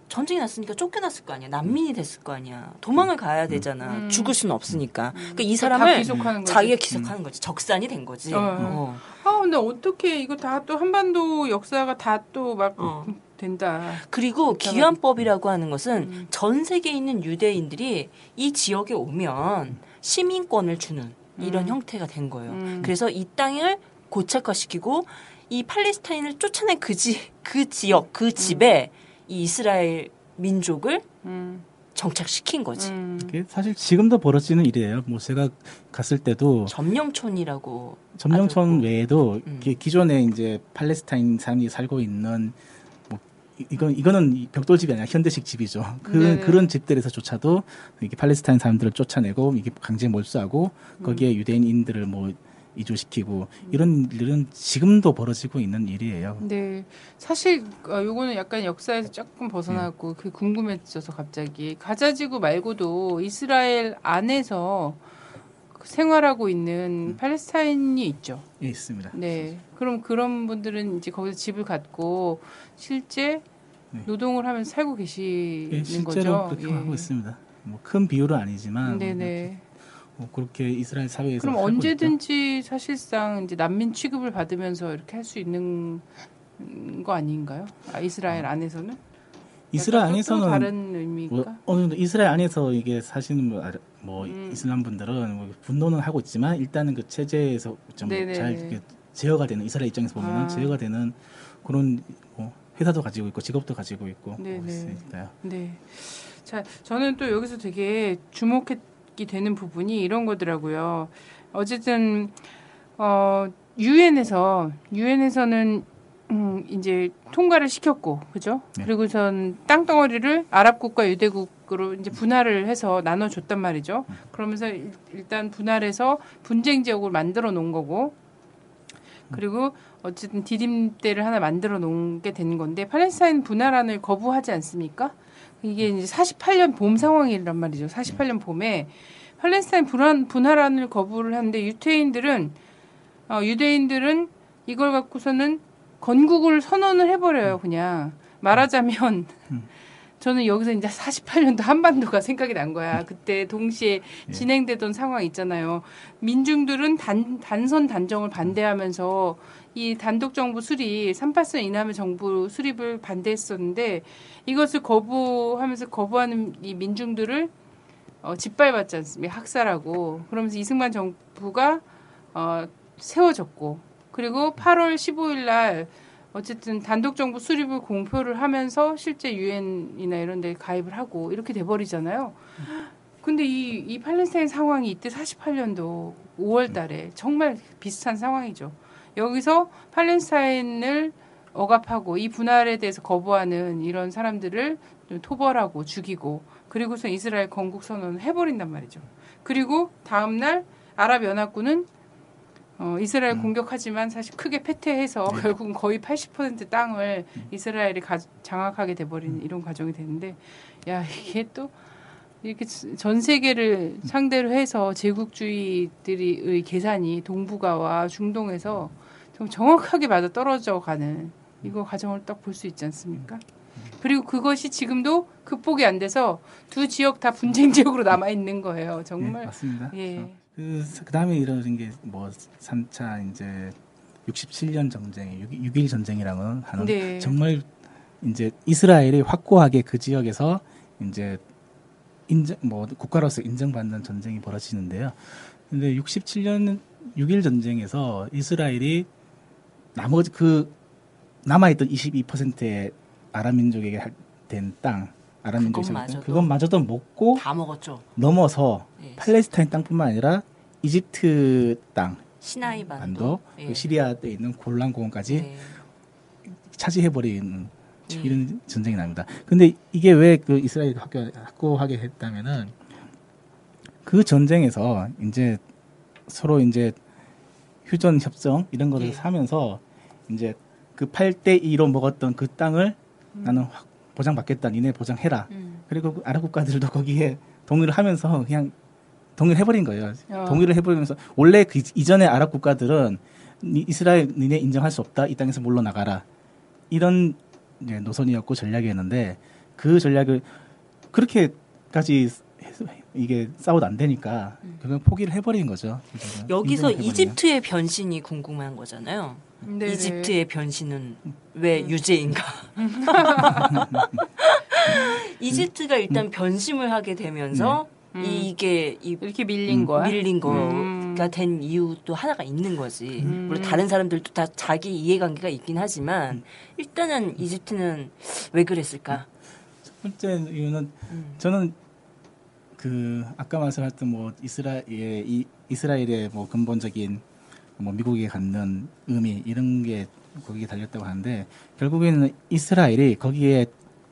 전쟁이 났으니까 쫓겨났을 거 아니야. 난민이 됐을 거 아니야. 도망을 가야 되잖아. 음. 죽을 수는 없으니까. 그러니까 이다 사람을 귀속하는 거지. 자기가 기석하는 거지. 적산이 된 거지. 어. 어. 아 근데 어떻게 이거 다 또 한반도 역사가 다 또막 어. 된다. 그리고 기환법이라고 하는 것은 음. 전 세계에 있는 유대인들이 이 지역에 오면 시민권을 주는 이런 음. 형태가 된 거예요. 음. 그래서 이 땅을 고착화시키고 이 팔레스타인을 쫓아낸 그, 지, 그 지역, 그 집에 이 이스라엘 민족을 음. 정착시킨 거지. 음. 사실 지금도 벌어지는 일이에요. 뭐 제가 갔을 때도 점령촌이라고 점령촌 아주 외에도 음. 기존에 이제 팔레스타인 사람들이 살고 있는 뭐 이- 이건 이거는 이 벽돌집이 아니라 현대식 집이죠. 그 네네. 그런 집들에서조차도 이게 팔레스타인 사람들을 쫓아내고 이게 강제 몰수하고 거기에 음. 유대인들을 뭐 이주시키고 이런 일은 지금도 벌어지고 있는 일이에요. 네, 사실 어, 요거는 약간 역사에서 조금 벗어나고 네. 그 궁금해져서 갑자기 가자지구 말고도 이스라엘 안에서 그 생활하고 있는 음. 팔레스타인이 있죠. 예, 있습니다. 네, 그럼 그런 분들은 이제 거기서 집을 갖고 실제 네. 노동을 하면서 살고 계시는 예, 실제로 거죠. 그렇게 예. 하고 있습니다. 뭐 큰 비율은 아니지만 네네. 뭐 그렇게 이스라엘 사회에서 그럼. 언제든지 사실상 이제 난민 취급을 받으면서 이렇게 할 수 있는 거 아닌가요? 아, 이스라엘 안에서는? 이스라엘 안에서는 다른 의미일까? 뭐 어느 이스라엘 안에서 이게 사시는 뭐, 뭐 음. 이슬람 분들은 뭐 분노는 하고 있지만 일단은 그 체제에서 좀 네네네. 잘 이렇게 제어가 되는 이스라엘 입장에서 보면은 아. 제어가 되는 그런 뭐 회사도 가지고 있고 직업도 가지고 있고 뭐 네네. 있으니까요. 네. 자, 저는 또 여기서 되게 주목 하게 되는 부분이 이런 거더라고요. 어쨌든 어 유엔에서 유엔에서는 음, 이제 통과를 시켰고, 그죠? 네. 그리고선 땅덩어리를 아랍국과 유대국으로 이제 분할을 해서 나눠줬단 말이죠. 그러면서 일- 일단 분할해서 분쟁 지역을 만들어 놓은 거고, 그리고 어쨌든 디딤대를 하나 만들어 놓은 게 되는 건데, 팔레스타인 분할안을 거부하지 않습니까? 이게 이제 48년 봄 상황이란 말이죠. 48년 봄에 팔레스타인 분할, 분할안을 거부를 하는데 유태인들은 어, 유대인들은 이걸 갖고서는 건국을 선언을 해버려요. 그냥 말하자면 저는 여기서 이제 48년도 한반도가 생각이 난 거야. 그때 동시에 진행되던 상황 있잖아요. 민중들은 단, 단선 단정을 반대하면서 이 단독 정부 수립, 38선 이남의 정부 수립을 반대했었는데 이것을 거부하면서 거부하는 이 민중들을 어, 짓밟았지 않습니까? 학살하고 그러면서 이승만 정부가 어, 세워졌고 그리고 8월 15일 날 어쨌든 단독 정부 수립을 공표를 하면서 실제 유엔이나 이런 데 가입을 하고 이렇게 돼 버리잖아요. 근데 이, 이 팔레스타인 상황이 이때 48년도 5월 달에 정말 비슷한 상황이죠. 여기서 팔레스타인을 억압하고 이 분할에 대해서 거부하는 이런 사람들을 토벌하고 죽이고 그리고서 이스라엘 건국 선언을 해버린단 말이죠. 그리고 다음 날 아랍 연합군은 어, 이스라엘 공격하지만 사실 크게 패퇴해서 결국은 거의 80% 땅을 이스라엘이 가, 장악하게 돼버리는 이런 과정이 되는데 야 이게 또 이렇게 전 세계를 상대로 해서 제국주의들의 계산이 동북아와 중동에서 좀 정확하게 맞아 떨어져 가는 이거 과정을 딱 볼 수 있지 않습니까? 그리고 그것이 지금도 극복이 안 돼서 두 지역 다 분쟁 지역으로 남아 있는 거예요. 예, 정말 맞습니다. 예. 그 그다음에 이루어진 게뭐 3차 이제 67년 전쟁, 6, 일 전쟁이라는 하는 네. 정말 이제 이스라엘이 확고하게 그 지역에서 이제 인정 뭐 국가로서 인정받는 전쟁이 벌어지는데요. 근데 67년 6일 전쟁에서 이스라엘이 나머지 그 남아있던 22%의 아랍 민족에게 할- 된 땅, 아랍 민족이 그것마저도. 그것마저도 먹고 다 먹었죠. 넘어서 예. 팔레스타인 땅뿐만 아니라 이집트 땅, 시나이 반도, 예. 그 시리아에 있는 골란 공원까지 예. 차지해버리는 음. 이런 전쟁이 납니다. 근데 이게 왜 그 이스라엘 학교 확고하게 했다면은 그 전쟁에서 이제 서로 이제 휴전 협정 이런 거를 예. 사면서 이제 그 8대 2로 먹었던 그 땅을 나는 확 보장받겠다. 니네 보장해라. 음. 그리고 그 아랍 국가들도 거기에 동의를 하면서 그냥 동의를 해버린 거예요. 어. 동의를 해버리면서 원래 그 이전에 아랍 국가들은 니- 이스라엘 니네 인정할 수 없다. 이 땅에서 물러나가라. 이런 노선이었고 전략이었는데 그 전략을 그렇게까지 이게 싸워도 안 되니까 그냥 포기를 해버린 거죠. 음. 여기서 인정을 해버리면. 이집트의 변신이 궁금한 거잖아요. 네네. 이집트의 변신은 왜 음. 유죄인가? 이집트가 일단 변심을 하게 되면서 음. 이게 이 이렇게 밀린 거야? 밀린 거가 음. 된 이유도 하나가 있는 거지. 음. 물론 다른 사람들도 다 자기 이해관계가 있긴 하지만 일단은 이집트는 왜 그랬을까? 첫 번째 이유는 음. 저는 그 아까 말씀하셨던 뭐 이스라엘의 이 이스라엘의 뭐 근본적인 뭐 미국이 갖는 의미 이런 게 거기에 달렸다고 하는데 결국에는 이스라엘이 거기에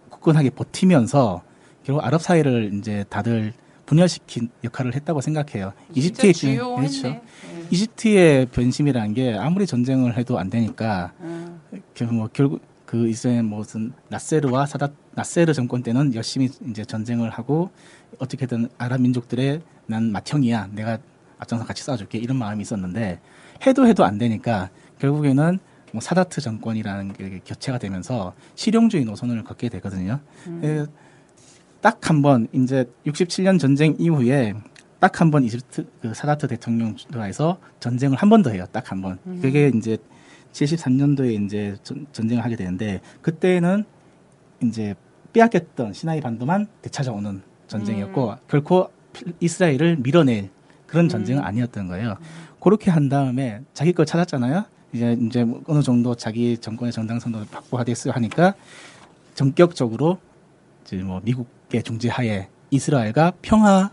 굳건하게 버티면서 결국 아랍 사회를 이제 다들 분열시킨 역할을 했다고 생각해요. 이집트의. 그렇죠. 네. 이집트의 변심이라는 게 아무리 전쟁을 해도 안 되니까 음. 결국 뭐 결국 그 이스라엘 무슨 나세르와 사다 나세르 정권 때는 열심히 이제 전쟁을 하고 어떻게든 아랍 민족들의 난 맏형이야 내가 앞장서 같이 싸워줄게 이런 마음이 있었는데 해도 해도 안 되니까 결국에는 뭐 사다트 정권이라는 게 교체가 되면서 실용주의 노선을 걷게 되거든요. 예, 딱한 번 이제 67년 전쟁 이후에 딱 한 번 이집트 그 사다트 대통령 들어와서 전쟁을 한 번 더 해요. 딱 한 번. 그게 이제 73년도에 이제 전, 전쟁을 하게 되는데 그때는 이제 빼앗겼던 시나이 반도만 되찾아오는 전쟁이었고 결코 필- 이스라엘을 밀어낼 그런 전쟁은 아니었던 거예요. 그렇게 한 다음에 자기 걸 찾았잖아요. 이제 이제 뭐 어느 정도 자기 정권의 정당성도 확보하됐어요 하니까 전격적으로 이제 뭐 미국의 중재하에 이스라엘과 평화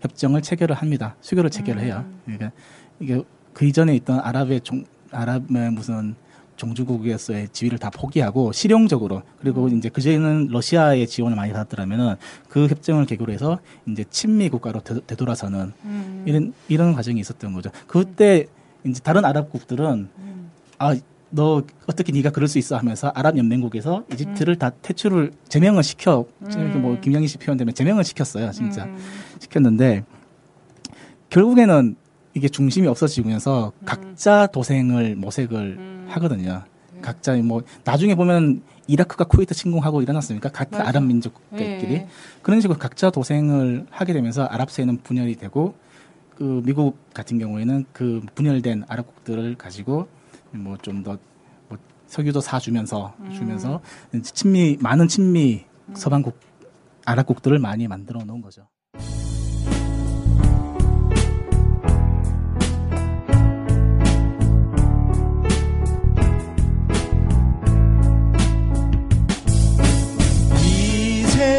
협정을 체결을 합니다. 수교를 체결을 해요. 그러니까 이게 그 이전에 있던 아랍의 종 아랍의 무슨 종주국에서의 지위를 다 포기하고 실용적으로 그리고 이제 그전에는 러시아의 지원을 많이 받았더라면은 그 협정을 계기로 해서 이제 친미 국가로 되, 되돌아서는 음. 이런 이런 과정이 있었던 거죠. 그때 이제 다른 아랍국들은 아너 어떻게 네가 그럴 수 있어 하면서 아랍 연맹국에서 이집트를 다 퇴출을 제명을 시켜 이렇게 뭐 김영희 씨 표현되면 제명을 시켰어요 진짜 음. 시켰는데 결국에는 이게 중심이 없어지면서 각자 도생을 모색을 하거든요. 각자 뭐 나중에 보면 이라크가 쿠웨이트 침공하고 일어났습니까? 같은 맞아. 아랍 민족들끼리 예. 그런 식으로 각자 도생을 하게 되면서 아랍세는 분열이 되고 그 미국 같은 경우에는 그 분열된 아랍국들을 가지고 뭐 좀더 뭐 석유도 사주면서 주면서 친미 많은 친미 서방국 아랍국들을 많이 만들어 놓은 거죠.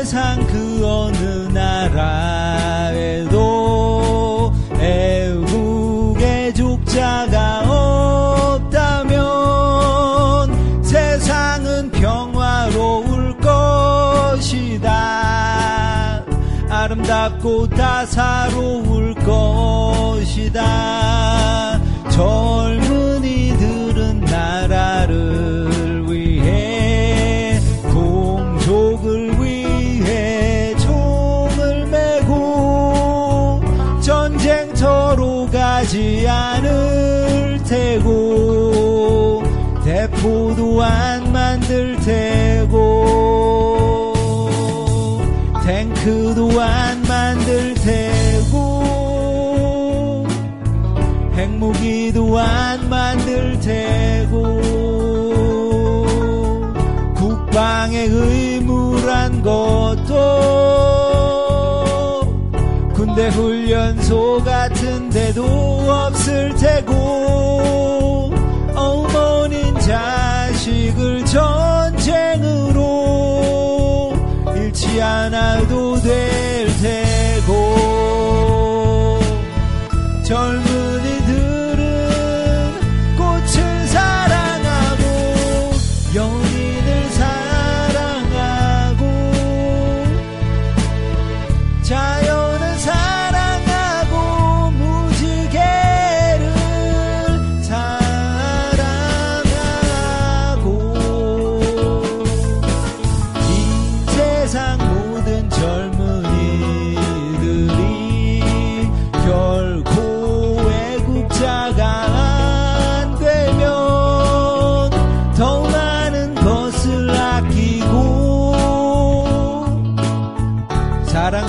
세상 그 어느 나라에도 애국의 족자가 없다면 세상은 평화로울 것이다. 아름답고 다사로울 것이다. 젊 안 만들 테고 탱크도 안 만들 테고 핵무기도 안 만들 테고 국방의 의무란 것도 군대 훈련소 같은 데도 없을 테고 어머닌 자식을 전쟁으로 잃지 않아도 될 테고 젊은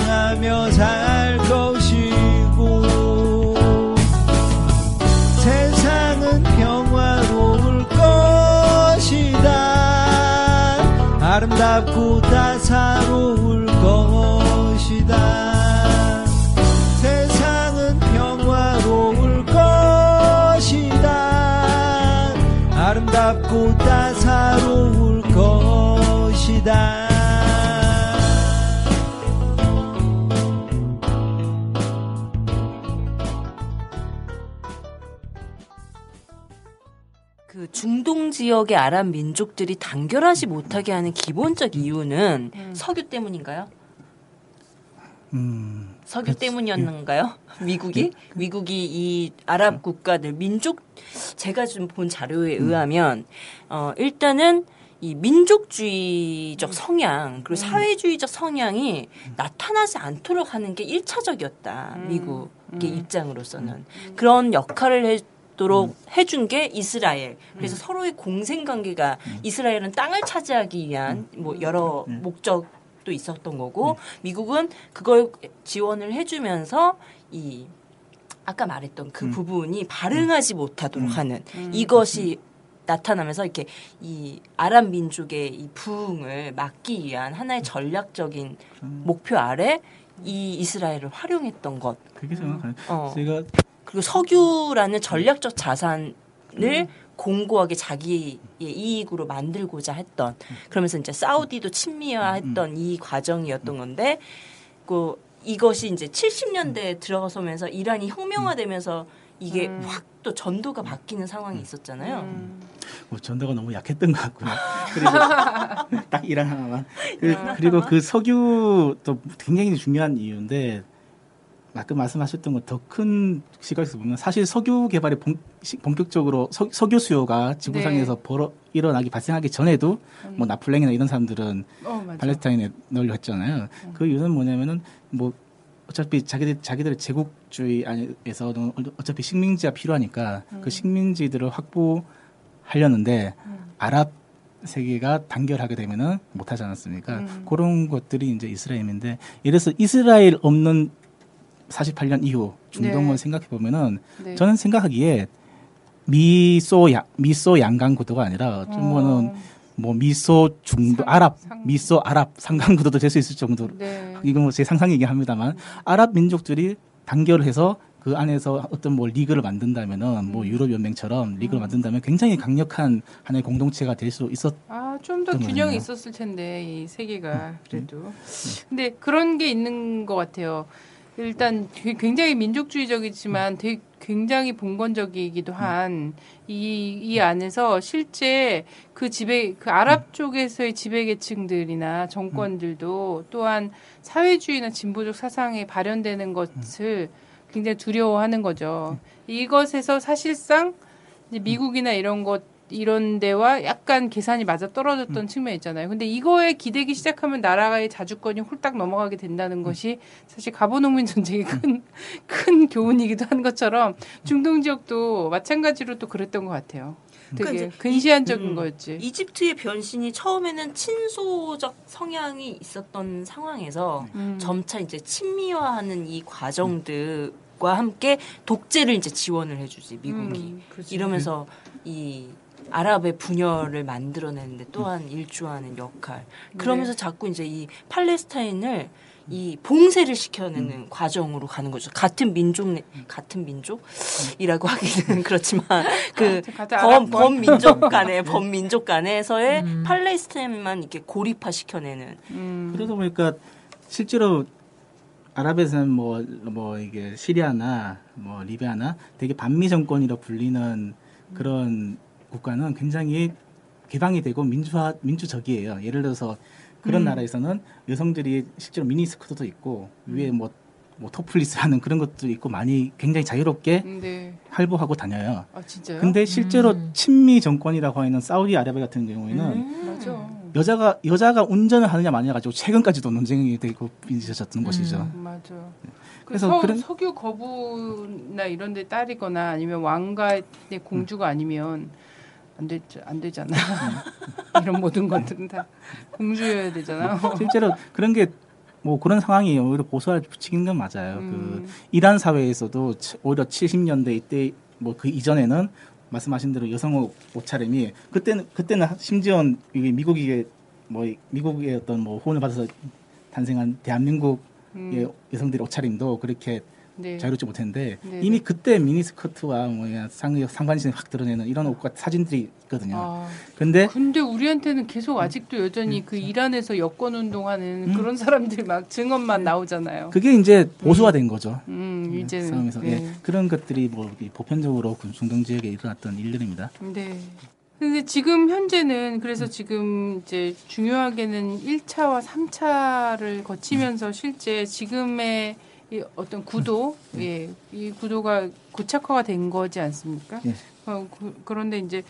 사랑하며 살 것이고 세상은 평화로울 것이다. 아름답고 따사로울 지역의 아랍 민족들이 단결하지 못하게 하는 기본적 이유는 석유 때문인가요? 음, 석유 때문이었는가요? 미국이? 미국이 이 아랍 국가들 민족 제가 좀 본 자료에 의하면 어 일단은 이 민족주의적 성향 그리고 사회주의적 성향이 나타나지 않도록 하는 게 일차적이었다 미국의 입장으로서는. 그런 역할을 해 도록 해준 게 이스라엘. 그래서 서로의 공생 관계가 이스라엘은 땅을 차지하기 위한 뭐 여러 목적 도 있었던 거고 미국은 그걸 지원을 해주면서 이 아까 말했던 그 부분이 발응하지 못하도록 하는 이것이 나타나면서 이렇게 이 아랍 민족의 이 부흥을 막기 위한 하나의 전략적인 목표 아래 이 이스라엘을 활용했던 것. 그게 생각하는. 어. 제가 그리고 석유라는 전략적 자산을 공고하게 자기의 이익으로 만들고자 했던 그러면서 이제 사우디도 친미화했던 이 과정이었던 건데 그 이것이 이제 70년대에 들어서면서 이란이 혁명화되면서 이게 확또 전도가 바뀌는 상황이 있었잖아요. 뭐 전도가 너무 약했던 것 같고요. 그리고 딱 이란 하나만. 그, 그리고 그 석유도 굉장히 중요한 이유인데 아까 말씀하셨던 것 더 큰 시각에서 보면 사실 석유 개발이 본, 시- 본격적으로 석, 석유 수요가 지구상에서 벌어 일어나기 발생하기 전에도 뭐 나플랭이나 이런 사람들은 어. 팔레스타인에 널려 했잖아요. 그 이유는 뭐냐면은 뭐 어차피 자기들 자기들의 제국주의 안에서는 어차피 식민지가 필요하니까 그 식민지들을 확보하려는데 아랍 세계가 단결하게 되면은 못하지 않았습니까? 그런 것들이 이제 이스라엘인데 이래서 이스라엘 없는 48년 이후 중동을 네. 생각해 보면은 네. 저는 생각하기에 미소 양 미소 양강 구도가 아니라 어떤 거는 뭐 미소 중도 상- 아랍 상- 미소 아랍 상강 구도도 될 수 있을 정도로 네. 이건 뭐 제 상상이긴 합니다만 아랍 민족들이 단결해서 그 안에서 어떤 뭐 리그를 만든다면은 뭐 유럽 연맹처럼 리그를 만든다면 굉장히 강력한 하나의 공동체가 될 수 있었 아, 좀 더 균형이? 있었을 텐데 이 세계가 그래도. 근데 그런 게 있는 것 같아요. 일단 굉장히 민족주의적이지만 되게 굉장히 봉건적이기도 한 이 이 안에서 실제 그 지배 그 아랍 쪽에서의 지배 계층들이나 정권들도 또한 사회주의나 진보적 사상에 발현되는 것을 굉장히 두려워하는 거죠. 이것에서 사실상 이제 미국이나 이런 것 이런 데와 약간 계산이 맞아 떨어졌던 측면이 있잖아요. 근데 이거에 기대기 시작하면 나라의 자주권이 홀딱 넘어가게 된다는 것이 사실 가보농민 전쟁의 큰, 큰 교훈이기도 한 것처럼 중동 지역도 마찬가지로 또 그랬던 것 같아요. 되게 그러니까 근시안적인 음, 거였지. 이집트의 변신이 처음에는 친소적 성향이 있었던 상황에서 음. 점차 이제 친미화하는 이 과정들과 함께 독재를 이제 지원을 해주지 미국이 음. 이러면서 이 아랍의 분열을 만들어내는데 또한 일조하는 역할. 그러면서 자꾸 이제 이 팔레스타인을 이 봉쇄를 시켜내는 과정으로 가는 거죠. 같은 민족, 내- 같은 민족이라고 하기는 그렇지만 그 범, 아랍권. 범민족 간에 범민족 간에서의 팔레스타인만 이렇게 고립화 시켜내는. 음. 그러다 보니까 실제로 아랍에서는 뭐, 뭐 이게 시리아나 뭐 리비아나 되게 반미 정권이라 불리는 그런 국가는 굉장히 개방이 되고 민주화 민주적이에요. 예를 들어서 그런 나라에서는 여성들이 실제로 미니스커트도 있고 위에 뭐, 뭐 토플리스라는 그런 것도 있고 많이 굉장히 자유롭게 네. 활보하고 다녀요. 아 진짜요? 근데 실제로 친미 정권이라고 하는 사우디아라비아 같은 경우에는 음. 여자가 여자가 운전을 하느냐 마느냐 가지고 최근까지도 논쟁이 되고 빚어졌던 것이죠. 맞아. 그래서 그래서 그런- 석유 거부나 이런 데 딸이거나 아니면 왕가의 공주가 아니면 안 되죠. 안 되잖아. 이런 모든 것들은 다 공주여야 되잖아. 실제로 그런 게 뭐 그런 상황이 오히려 보수화를 붙이는 건 맞아요. 음. 그 이란 사회에서도 치- 오히려 70년대 이때 뭐 그 이전에는 말씀하신 대로 여성 옷- 옷차림이 그때는 그때는 심지어 이게 미국이 뭐 이- 미국의 어떤 뭐 후원을 받아서 탄생한 대한민국의 음, 여성들의 옷차림도 그렇게 네. 자유롭지 못했는데 네, 이미 네. 그때 미니스커트와 뭐야 상 상반신을 확 드러내는 이런 옷과 사진들이 있거든요. 아, 근데 근데 우리한테는 계속 아직도 여전히 그 이란에서 여권 운동하는 음. 그런 사람들 막 증언만 나오잖아요. 그게 이제 보수화된 거죠. 음, 이제는 싸움에서 네. 예, 그런 것들이 뭐이 보편적으로 중동 지역에 일어났던 일들입니다. 네. 근데 지금 현재는 그래서 지금 이제 중요하게는 1차와 3차를 거치면서 실제 지금의 이 어떤 구도, 예, 이 구도가 고착화가 된 거지 않습니까? 예. 어, 그, 그런데 이제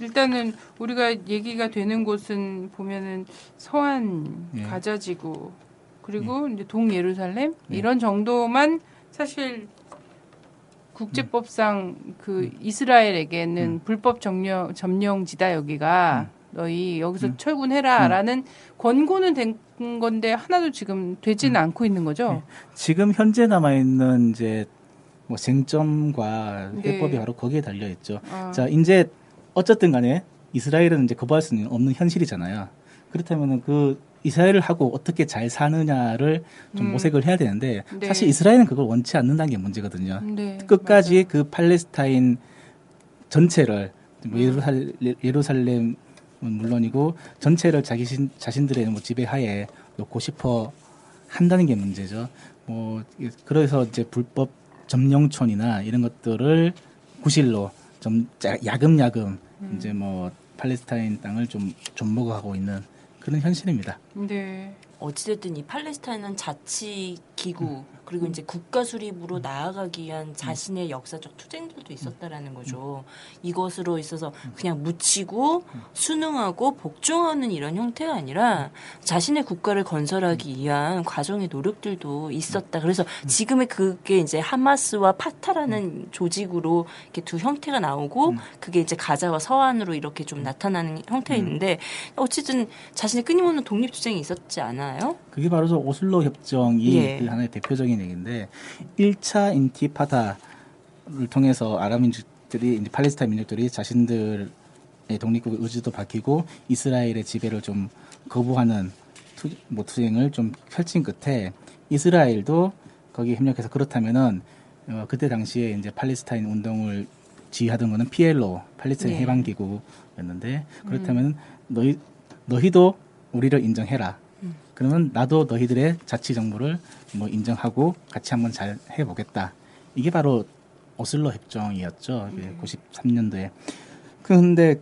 일단은 우리가 얘기가 되는 곳은 보면은 서한, 예. 가자지구 그리고 이제 동 예루살렘 예. 이런 정도만 사실 국제법상 그 이스라엘에게는 불법 점령 점령지다 여기가 너희 여기서 철군해라라는 권고는 된 건데 하나도 지금 되지는 않고 있는 거죠. 지금 현재 남아 있는 이제 뭐 쟁점과 네. 해법이 바로 거기에 달려 있죠. 아, 자, 이제 어쨌든 간에 이스라엘은 이제 거부할 수는 없는 현실이잖아요. 그렇다면은 그 이스라엘을 하고 어떻게 잘 사느냐를 좀 음. 모색을 해야 되는데 네. 사실 이스라엘은 그걸 원치 않는다는 게 문제거든요. 네, 끝까지 그 팔레스타인 전체를 뭐 예루살, 예루살렘은 물론이고 전체를 자기 신- 자신들의 뭐 지배하에 놓고 싶어 한다는 게 문제죠. 뭐 이- 그래서 이제 불법 점령촌이나 이런 것들을 구실로 좀 짜- 야금야금 이제 뭐 팔레스타인 땅을 좀 존먹어가고 있는 그런 현실입니다. 네. 어찌됐든 이 팔레스타인은 자치 기구 그리고 이제 국가 수립으로 나아가기 위한 자신의 역사적 투쟁들도 있었다라는 거죠. 이것으로 있어서 그냥 묻히고 순응하고 복종하는 이런 형태가 아니라 자신의 국가를 건설하기 위한 과정의 노력들도 있었다. 그래서 지금의 그게 이제 하마스와 파타라는 조직으로 이렇게 두 형태가 나오고 그게 이제 가자와 서안으로 이렇게 좀 나타나는 형태가 있는데 어쨌든 자신의 끊임없는 독립 투쟁이 있었지 않아요? 그게 바로 저 오슬로 협정이 예. 그 하나의 대표적인 얘기인데 1차 인티파다를 통해서 아랍 민족들이 이제 팔레스타인 민족들이 자신들의 독립국의 의지도 밝히고 이스라엘의 지배를 좀 거부하는 투, 뭐 투쟁을 좀 펼친 끝에 이스라엘도 거기에 협력해서 그렇다면은 어, 그때 당시에 이제 팔레스타인 운동을 지휘하던 거는 PLO 팔레스타인 네. 해방 기구였는데 그렇다면 너희 너희도 우리를 인정해라. 그러면 나도 너희들의 자치 정부를 뭐 인정하고 같이 한번 잘 해보겠다. 이게 바로 오슬로 협정이었죠. 93년도에. 그런데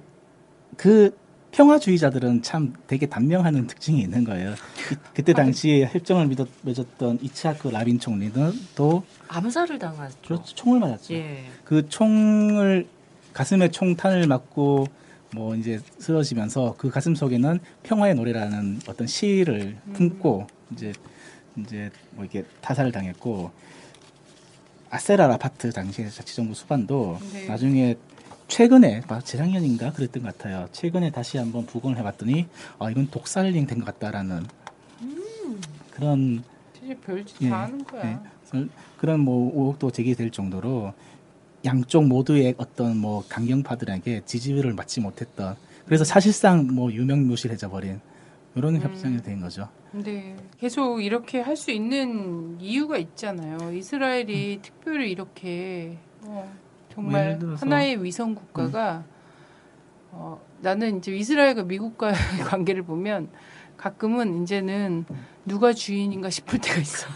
그 평화주의자들은 참 되게 단명하는 특징이 있는 거예요. 이- 그때 당시에 협정을 믿었, 맺었던 이츠하크 라빈 총리는 또 암살을 당하죠. 그렇죠. 총을 맞았죠. 예. 그 총을 가슴에 총탄을 맞고 뭐 이제 쓰러지면서 그 가슴 속에는 평화의 노래라는 어떤 시를 품고 이제 이제 뭐 이렇게 타살을 당했고 아세라 라파트 당시에 자치정부 수반도 네. 나중에 최근에 아, 재작년인가 그랬던 것 같아요. 최근에 다시 한번 부검을 해봤더니 아 이건 독살링 된 것 같다라는 그런 진짜 별짓 예, 다 하는 거야. 예. 그런 뭐 의혹도 제기될 정도로 양쪽 모두의 어떤 뭐 강경파들에게 지지를 받지 못했던 그래서 사실상 뭐 유명무실해져 버린 이런 협상이 된 거죠. 네, 계속 이렇게 할 수 있는 이유가 있잖아요. 이스라엘이 특별히 이렇게 어, 뭐 정말 들어서- 하나의 위성 국가가 어, 나는 이제 이스라엘과 미국과의 관계를 보면 가끔은 이제는 누가 주인인가 싶을 때가 있어.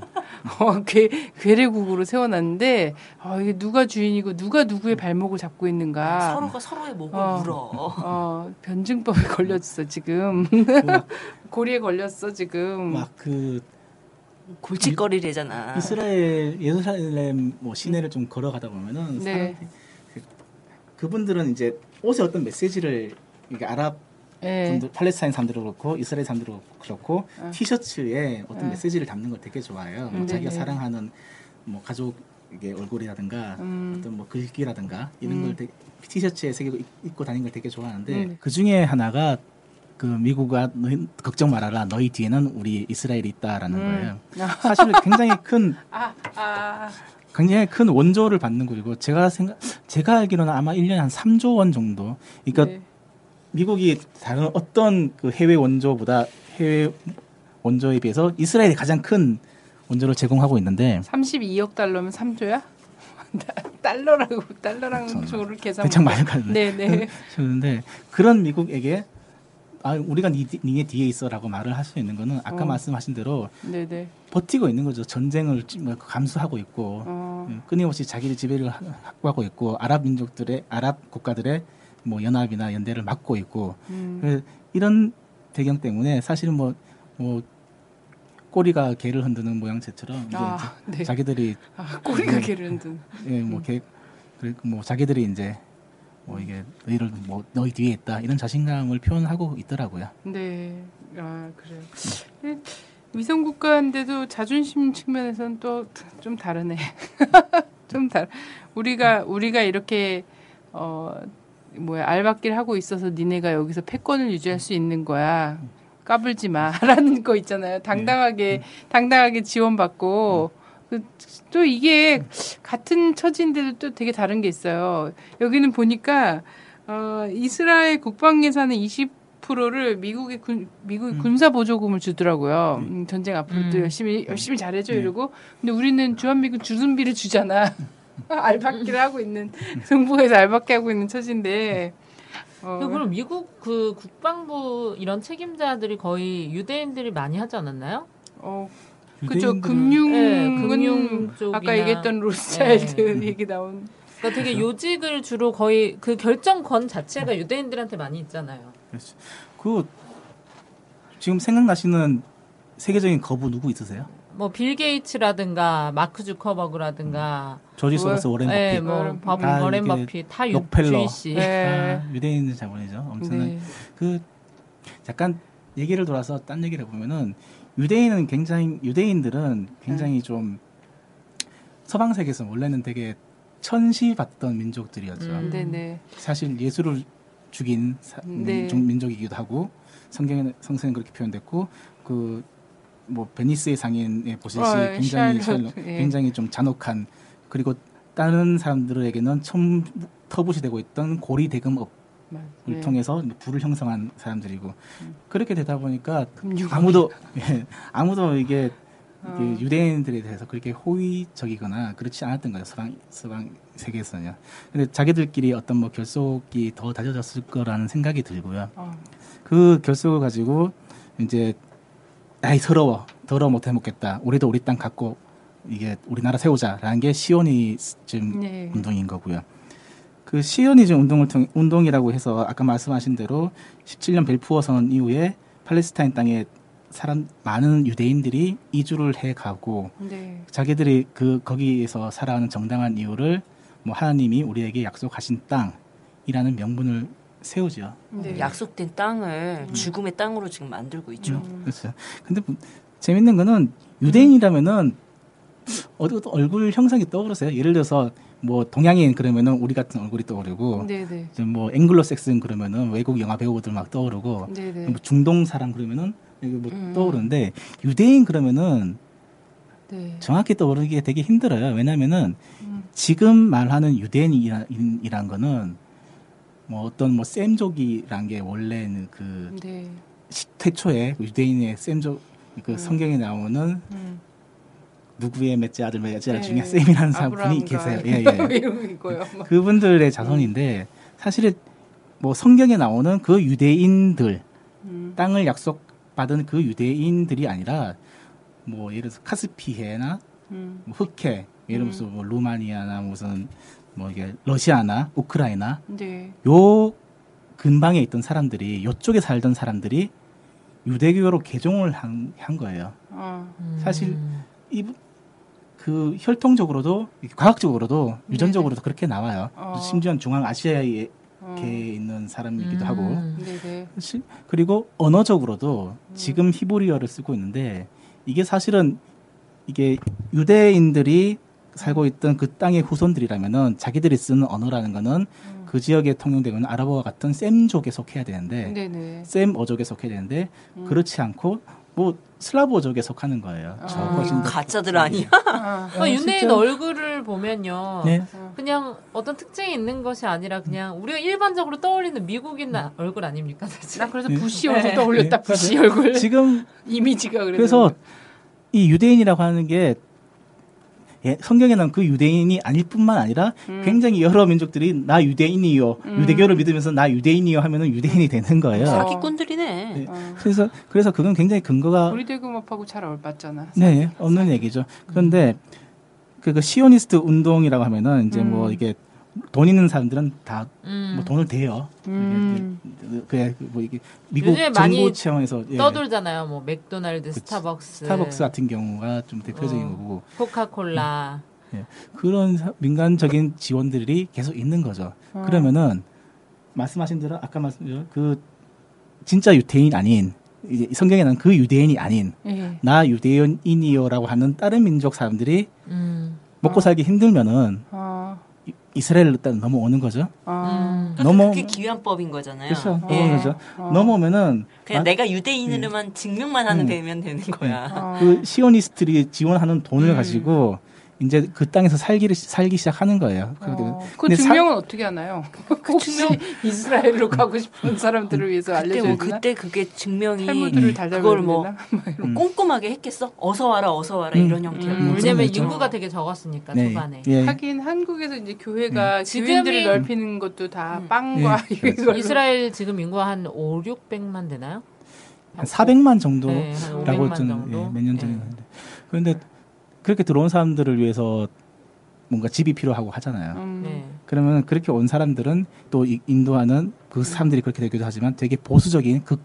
어, 괴, 괴뢰국으로 세워놨는데 어, 이게 누가 주인이고 누가 누구의 발목을 잡고 있는가. 서로가 서로의 목을 어. 물어. 어, 변증법에 걸렸어 지금. 고리에 걸렸어 지금. 막 그 골칫거리래잖아. 이스라엘 예루살렘 뭐 시내를 좀 걸어가다 보면은 네. 사람들이 그- 그분들은 이제 옷에 어떤 메시지를 이게 아랍 예. 분들, 팔레스타인 사람들도 그렇고 이스라엘 사람들도 그렇고 어. 티셔츠에 어떤 어. 메시지를 담는 걸 되게 좋아해요. 뭐 음, 자기가. 사랑하는 뭐 가족의 얼굴이라든가 음. 어떤 뭐 글귀라든가 이런 음. 걸 되게 티셔츠에 새기고 입- 입고 다니는 걸 되게 좋아하는데 음. 그 중에 하나가 그 미국아 너희 걱정 말아라 너희 뒤에는 우리 이스라엘이 있다라는 음. 거예요. 사실 굉장히 큰 아, 아, 굉장히 큰 원조를 받는 거고 제가 생각 제가 알기로는 아마 1년에 한 3조 원 정도. 그러니까 네. 미국이 다른 어떤 그 해외 원조보다 해외 원조에 비해서 이스라엘이 가장 큰 원조를 제공하고 있는데 32억 달러면 3조야? 달러라고 달러랑 조를 계산. 대창 많이 가는데 네네. 그런데 그런 미국에게 아 우리가 니, 니네 뒤에 있어라고 말을 할 수 있는 거는 아까 어. 말씀하신 대로 네네. 버티고 있는 거죠. 전쟁을 감수하고 있고 어. 예, 끊임없이 자기의 지배를 하- 확보하고 있고 아랍 민족들의 아랍 국가들의 뭐 연합이나 연대를 막고 있고 음. 이런 배경 때문에 사실은 뭐, 뭐 꼬리가 개를 흔드는 모양새처럼 이제 아, 네. 자기들이 아, 꼬리가 네. 개를 흔든. 예, 뭐 개, 그리고 뭐 자기들이 이제 뭐 이게 너희를 뭐 너희 뒤에 있다 이런 자신감을 표현하고 있더라고요. 네. 아 그래요. 네, 위성 국가인데도 자존심 측면에서는 또 좀 다르네. 좀 달. 우리가 우리가 이렇게 어 뭐야 알박기를 하고 있어서 니네가 여기서 패권을 유지할 수 있는 거야. 까불지 마라는 거 있잖아요. 당당하게 당당하게 지원받고 그, 또 이게 같은 처지인데도 또 되게 다른 게 있어요. 여기는 보니까 어, 이스라엘 국방 예산의 20%를 미국의 군 미국이 군사 보조금을 주더라고요. 음, 전쟁 앞으로 또 음. 열심히 열심히 잘해줘 네. 이러고 근데 우리는 주한미군 주둔비를 주잖아. 알박기를 하고 있는 정부에서 알박기 하고 있는 처지인데. 어, 그럼 미국 그 국방부 이런 책임자들이 거의 유대인들이 많이 하지 않았나요? 어, 그죠. 금융은 네, 금융 쪽이나 아까 얘기했던 로스차일드 네. 얘기 나온. 그러니까 되게 요직을 주로 거의 그 결정권 자체가 유대인들한테 많이 있잖아요. 그렇죠. 그 지금 생각나시는 세계적인 거부 누구 있으세요? 뭐 빌 게이츠라든가 마크 주커버그라든가 조지 소로스, 워렌 버핏, 네, 뭐 워렌 버- 다 워렌 버핏 다 록펠러. 유주이씨. 네. 아, 유대인 자본이죠. 아무튼 네. 그 약간 얘기를 돌아서 딴 얘기를 해보면은 유대인은 굉장히 유대인들은 굉장히 네. 좀 서방 세계에서 원래는 되게 천시받던 민족들이었죠. 음. 네네. 사실 예수를 죽인 사- 네. 좀 민족이기도 하고 성경에 성서에 그렇게 표현됐고 그 뭐 베니스의 상인에 보시듯이 어, 굉장히 샬롯, 예. 굉장히 좀 잔혹한 그리고 다른 사람들에게는 처음 터부시 되고 있던 고리 대금업을 네. 통해서 부를 형성한 사람들이고 음. 그렇게 되다 보니까 금융. 아무도 예, 아무도 이게 어. 그 유대인들에 대해서 그렇게 호의적이거나 그렇지 않았던 거예요 서방 서방 세계에서는요. 근데 자기들끼리 어떤 뭐 결속이 더 다져졌을 거라는 생각이 들고요. 어. 그 결속을 가지고 이제 아이 서러워 더러워 못해 먹겠다. 우리도 우리 땅 갖고 이게 우리나라 세우자라는 게 시오니즘 네. 운동인 거고요. 그 시오니즘 운동을 통 운동이라고 해서 아까 말씀하신 대로 17년 벨푸어 선언 이후에 팔레스타인 땅에 사람 많은 유대인들이 이주를 해 가고 네. 자기들이 그 거기에서 살아가는 정당한 이유를 뭐 하나님이 우리에게 약속하신 땅이라는 명분을 세우죠. 네. 약속된 땅을 죽음의 땅으로 지금 만들고 있죠. 음. 그렇죠. 근데 뭐 재밌는 거는 유대인이라면은 어디 얼굴 형상이 떠오르세요. 예를 들어서 뭐 동양인 그러면은 우리 같은 얼굴이 떠오르고 네네. 이제 뭐 앵글로색슨 그러면은 외국 영화 배우들 막 떠오르고 네네. 뭐 중동 사람 그러면은 뭐 음. 떠오르는데 유대인 그러면은 네. 정확히 떠오르기 되게 힘들어요. 왜냐면은 음. 지금 말하는 유대인이란 거는 뭐 어떤 뭐 셈족이란 게 원래는 그 네. 시- 태초에 유대인의 셈족 그 음. 성경에 나오는 음. 누구의 맺째 아들 맺째 아들 네. 중에 셈이라는 사람 분이 계세요. 예, 예. 뭐. 그분들의 자손인데 사실은 뭐 성경에 나오는 그 유대인들 음. 땅을 약속받은 그 유대인들이 아니라 뭐 예를 들어서 카스피해나 음. 뭐 흑해 예를 들어서 뭐 루마니아나 무슨 뭐 이게 러시아나 우크라이나 네. 요 근방에 있던 사람들이 요쪽에 살던 사람들이 유대교로 개종을 한, 한 거예요. 어. 사실 이 그 혈통적으로도 과학적으로도 네. 유전적으로도 그렇게 나와요. 어. 심지어 중앙 아시아에 어. 있는 사람이기도 음. 하고 네네. 시- 그리고 언어적으로도 음. 지금 히브리어를 쓰고 있는데 이게 사실은 이게 유대인들이 살고 있던 그 땅의 후손들이라면은 자기들이 쓰는 언어라는 거는 음. 그 지역에 통용되고 있는 아랍어와 같은 셈족에 속해야 되는데 네네. 셈 어족에 속해야 되는데 음. 그렇지 않고 뭐 슬라브족에 속하는 거예요. 저 아. 훨씬 더- 가짜들 아니야? 아, 어, 윤혜인 진짜. 얼굴을 보면요. 네. 그냥 어떤 특징이 있는 것이 아니라 그냥 우리가 일반적으로 떠올리는 미국인 나- 얼굴 아닙니까? 사실? 나 그래서 네. 부시 얼굴 떠올렸다. 네, 부시 맞아요. 얼굴 지금 이미지가 그래서 그래서 이 유대인이라고 하는 게 예, 성경에는 그 유대인이 아닐 뿐만 아니라 음. 굉장히 여러 민족들이 나 유대인이요 유대교를 믿으면서 나 유대인이요 하면은 유대인이 되는 거예요. 사- 사기꾼들이네. 네. 어. 그래서 그래서 그건 굉장히 근거가 우리 대금업하고 잘 어울맞잖아. 네 없는 얘기죠. 그런데 그, 그 시오니스트 운동이라고 하면은 이제 뭐 음. 이게 돈 있는 사람들은 다뭐 음. 돈을 대요. 음. 그게 뭐 이게 미국 정부 많이 차원에서 예, 떠돌잖아요. 뭐 맥도날드, 그치. 스타벅스, 스타벅스 같은 경우가 좀 대표적인 어. 거고 코카콜라. 그런 사- 민간적인 지원들이 계속 있는 거죠. 어. 그러면은 말씀하신 대로 아까 말씀드린 그 진짜 유대인 아닌 이제 성경에는 그 유대인이 아닌 예. 나 유대인이요라고 하는 다른 민족 사람들이 음. 먹고 어. 살기 힘들면은 어. 이- 이스라엘로 일단 넘어오는 거죠. 어. 음. 그러니까 넘어- 그게 기환법인 거잖아요. 그렇죠. 예. 넘어오는 거죠. 어. 넘어오면은 그냥 아, 내가 유대인으로만 증명만 하는 음. 되면 되는 거야. 어. 그 시오니스트들이 지원하는 돈을 음. 가지고 이제 그 땅에서 살기를 시- 살기 시작하는 거예요. 어. 그 근데 사- 증명은 어떻게 하나요? 혹시 이스라엘로 가고 싶은 사람들을 위해서 그때 알려줘야 뭐? 그때 그게 증명이 탈무드를 달달 그걸 뭐 되나? 음. 꼼꼼하게 했겠어? 어서 와라, 어서 와라 음. 이런 형태로. 음. 왜냐면 그렇죠. 인구가 되게 적었으니까 네. 초반에. 예. 하긴 한국에서 이제 교회가 지금이- 교회들을 넓히는 것도 다 음. 빵과 예, 이걸로 이스라엘 지금 인구가 한 5, 600만 되나요? 한 400만 정도라고 네, 한 500만 좀 정도. 몇년 전에 네. 했는데 그런데 그렇게 들어온 사람들을 위해서 뭔가 집이 필요하고 하잖아요. 음. 네. 그러면 그렇게 온 사람들은 또 이- 인도하는 그 사람들이 그렇게 되기도 하지만 되게 보수적인 극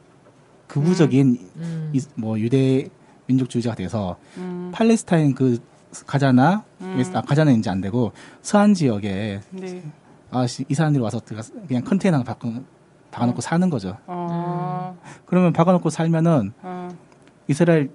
극우적인 음. 이- 뭐 유대 민족주의자가 돼서 음. 팔레스타인 그 가자나 음. 아, 가자는 이제 안 되고 서한 지역에 네. 아이 사람들이 와서 들어가서 그냥 컨테이너 박아 박아놓고 사는 거죠. 어. 그러면 박아놓고 살면은 어. 이스라엘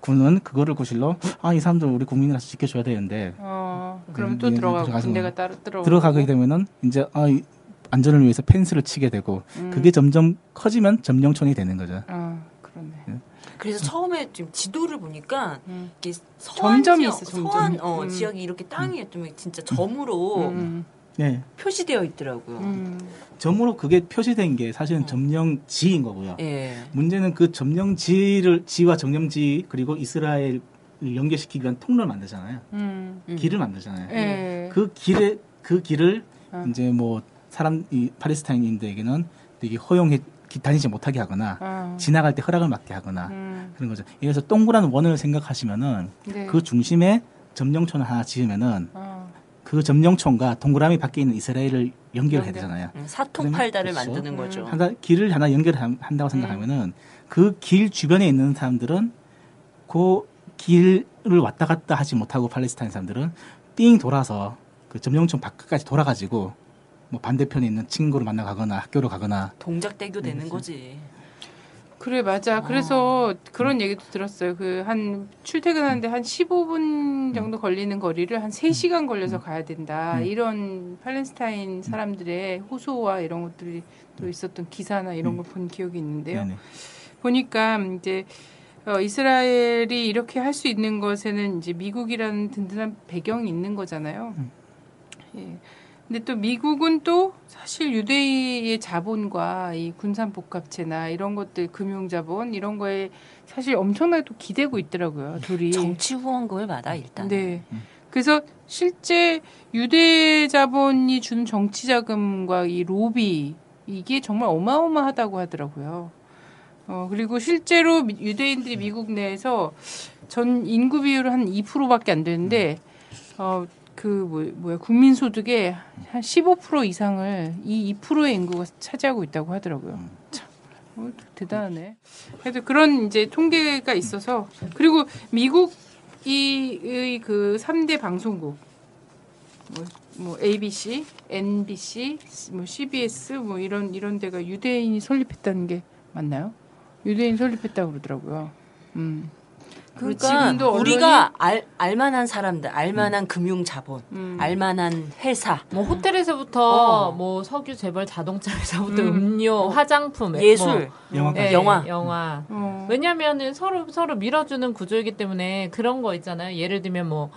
군은 그거를 구실로 아 이 사람들 우리 국민이라서 지켜줘야 되는데 어. 그럼 네, 또 네, 들어가고 들어가서 군대가 따로 들어 들어가게 되면은 이제 아 이- 안전을 위해서 펜스를 치게 되고 음. 그게 점점 커지면 점령촌이 되는 거죠. 아 그렇네. 그래서 처음에 지금 지도를 보니까 음. 이게 서한 점점이 지역, 있어, 점점이. 서한 어, 음. 지역이 이렇게 땅이 좀 진짜 점으로 음. 네. 표시되어 있더라고요. 음. 점으로 그게 표시된 게 사실은 어. 점령지인 거고요. 예. 문제는 그 점령지를 지와 점령지 그리고 이스라엘 연결시키기 위한 통로를 만들잖아요. 음. 음. 길을 만들잖아요. 예. 그 길에 그 길을 어. 이제 뭐 사람 이 팔레스타인인들에게는 되게 허용해 기- 다니지 못하게 하거나 아. 지나갈 때 허락을 받게 하거나 음. 그런 거죠. 들어서 동그란 원을 생각하시면은 네. 그 중심에 점령촌을 하나 지으면은 어. 그 점령촌과 동그라미 밖에 있는 이스라엘을 연결해야 연결. 되잖아요. 음, 사통팔다를 그러면- 만드는 그렇죠. 거죠. 하나 길을 하나 연결한다고 생각하면은 그 길 주변에 있는 사람들은 그 길을 왔다 갔다 하지 못하고 팔레스타인 사람들은 띵 돌아서 그 점령촌 밖까지 돌아가지고 뭐 반대편에 있는 친구를 만나 가거나 학교로 가거나 동작대교 되는 거지. 그래 맞아. 그래서 그런 얘기도 들었어요. 그 한 출퇴근하는데 한 15분 정도 걸리는 거리를 한 3시간 걸려서 가야 된다. 음. 이런 팔레스타인 사람들의 호소와 이런 것들이 또 있었던 기사나 이런 걸 본 기억이 있는데요. 네네. 보니까 이제 어, 이스라엘이 이렇게 할 수 있는 것에는 이제 미국이라는 든든한 배경이 있는 거잖아요. 음. 예. 근데 또 미국은 또 사실 유대의 자본과 이 군산 복합체나 이런 것들 금융 자본 이런 거에 사실 엄청나게 또 기대고 있더라고요. 둘이. 정치 후원금을 받아 일단. 네. 그래서 실제 유대 자본이 준 정치 자금과 이 로비 이게 정말 어마어마하다고 하더라고요. 어, 그리고 실제로 미- 유대인들이 미국 내에서 전 인구 비율은 한 2%밖에 안 되는데 어, 그 뭐, 뭐야 국민 소득의 한 15% 이상을 이 2%의 인구가 차지하고 있다고 하더라고요. 참 어, 대단하네. 그래서 그런 이제 통계가 있어서 그리고 미국이 그 3대 방송국 뭐, 뭐 ABC, NBC, 뭐 CBS 뭐 이런 이런 데가 유대인이 설립했다는 게 맞나요? 유대인 설립했다고 그러더라고요. 음. 그러니까 지금도 언론이- 우리가 알, 알만한 사람들, 알만한 금융 자본, 음. 알만한 회사, 뭐 호텔에서부터 어. 뭐 석유 재벌 자동차 회사부터 음. 음. 료 화장품, 예술, 영화 뭐, 예, 영화. 영화. 어. 왜냐면은 서로 서로 밀어주는 구조이기 때문에 그런 거 있잖아요. 예를 들면 뭐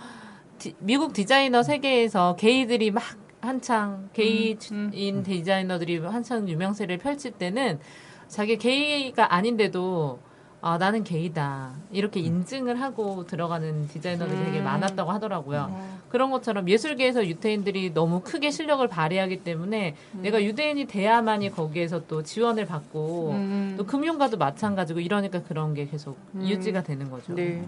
디- 미국 디자이너 세계에서 게이들이 막 한창 게이인 음, 디자이너들이 한창 유명세를 펼칠 때는 자기 게이가 아닌데도 아 나는 게이다 이렇게 인증을 하고 들어가는 디자이너들이 되게 음. 많았다고 하더라고요. 어. 그런 것처럼 예술계에서 유태인들이 너무 크게 실력을 발휘하기 때문에 음. 내가 유대인이 돼야만이 거기에서 또 지원을 받고 음. 또 금융가도 마찬가지고 이러니까 그런 게 계속 음. 유지가 되는 거죠. 네.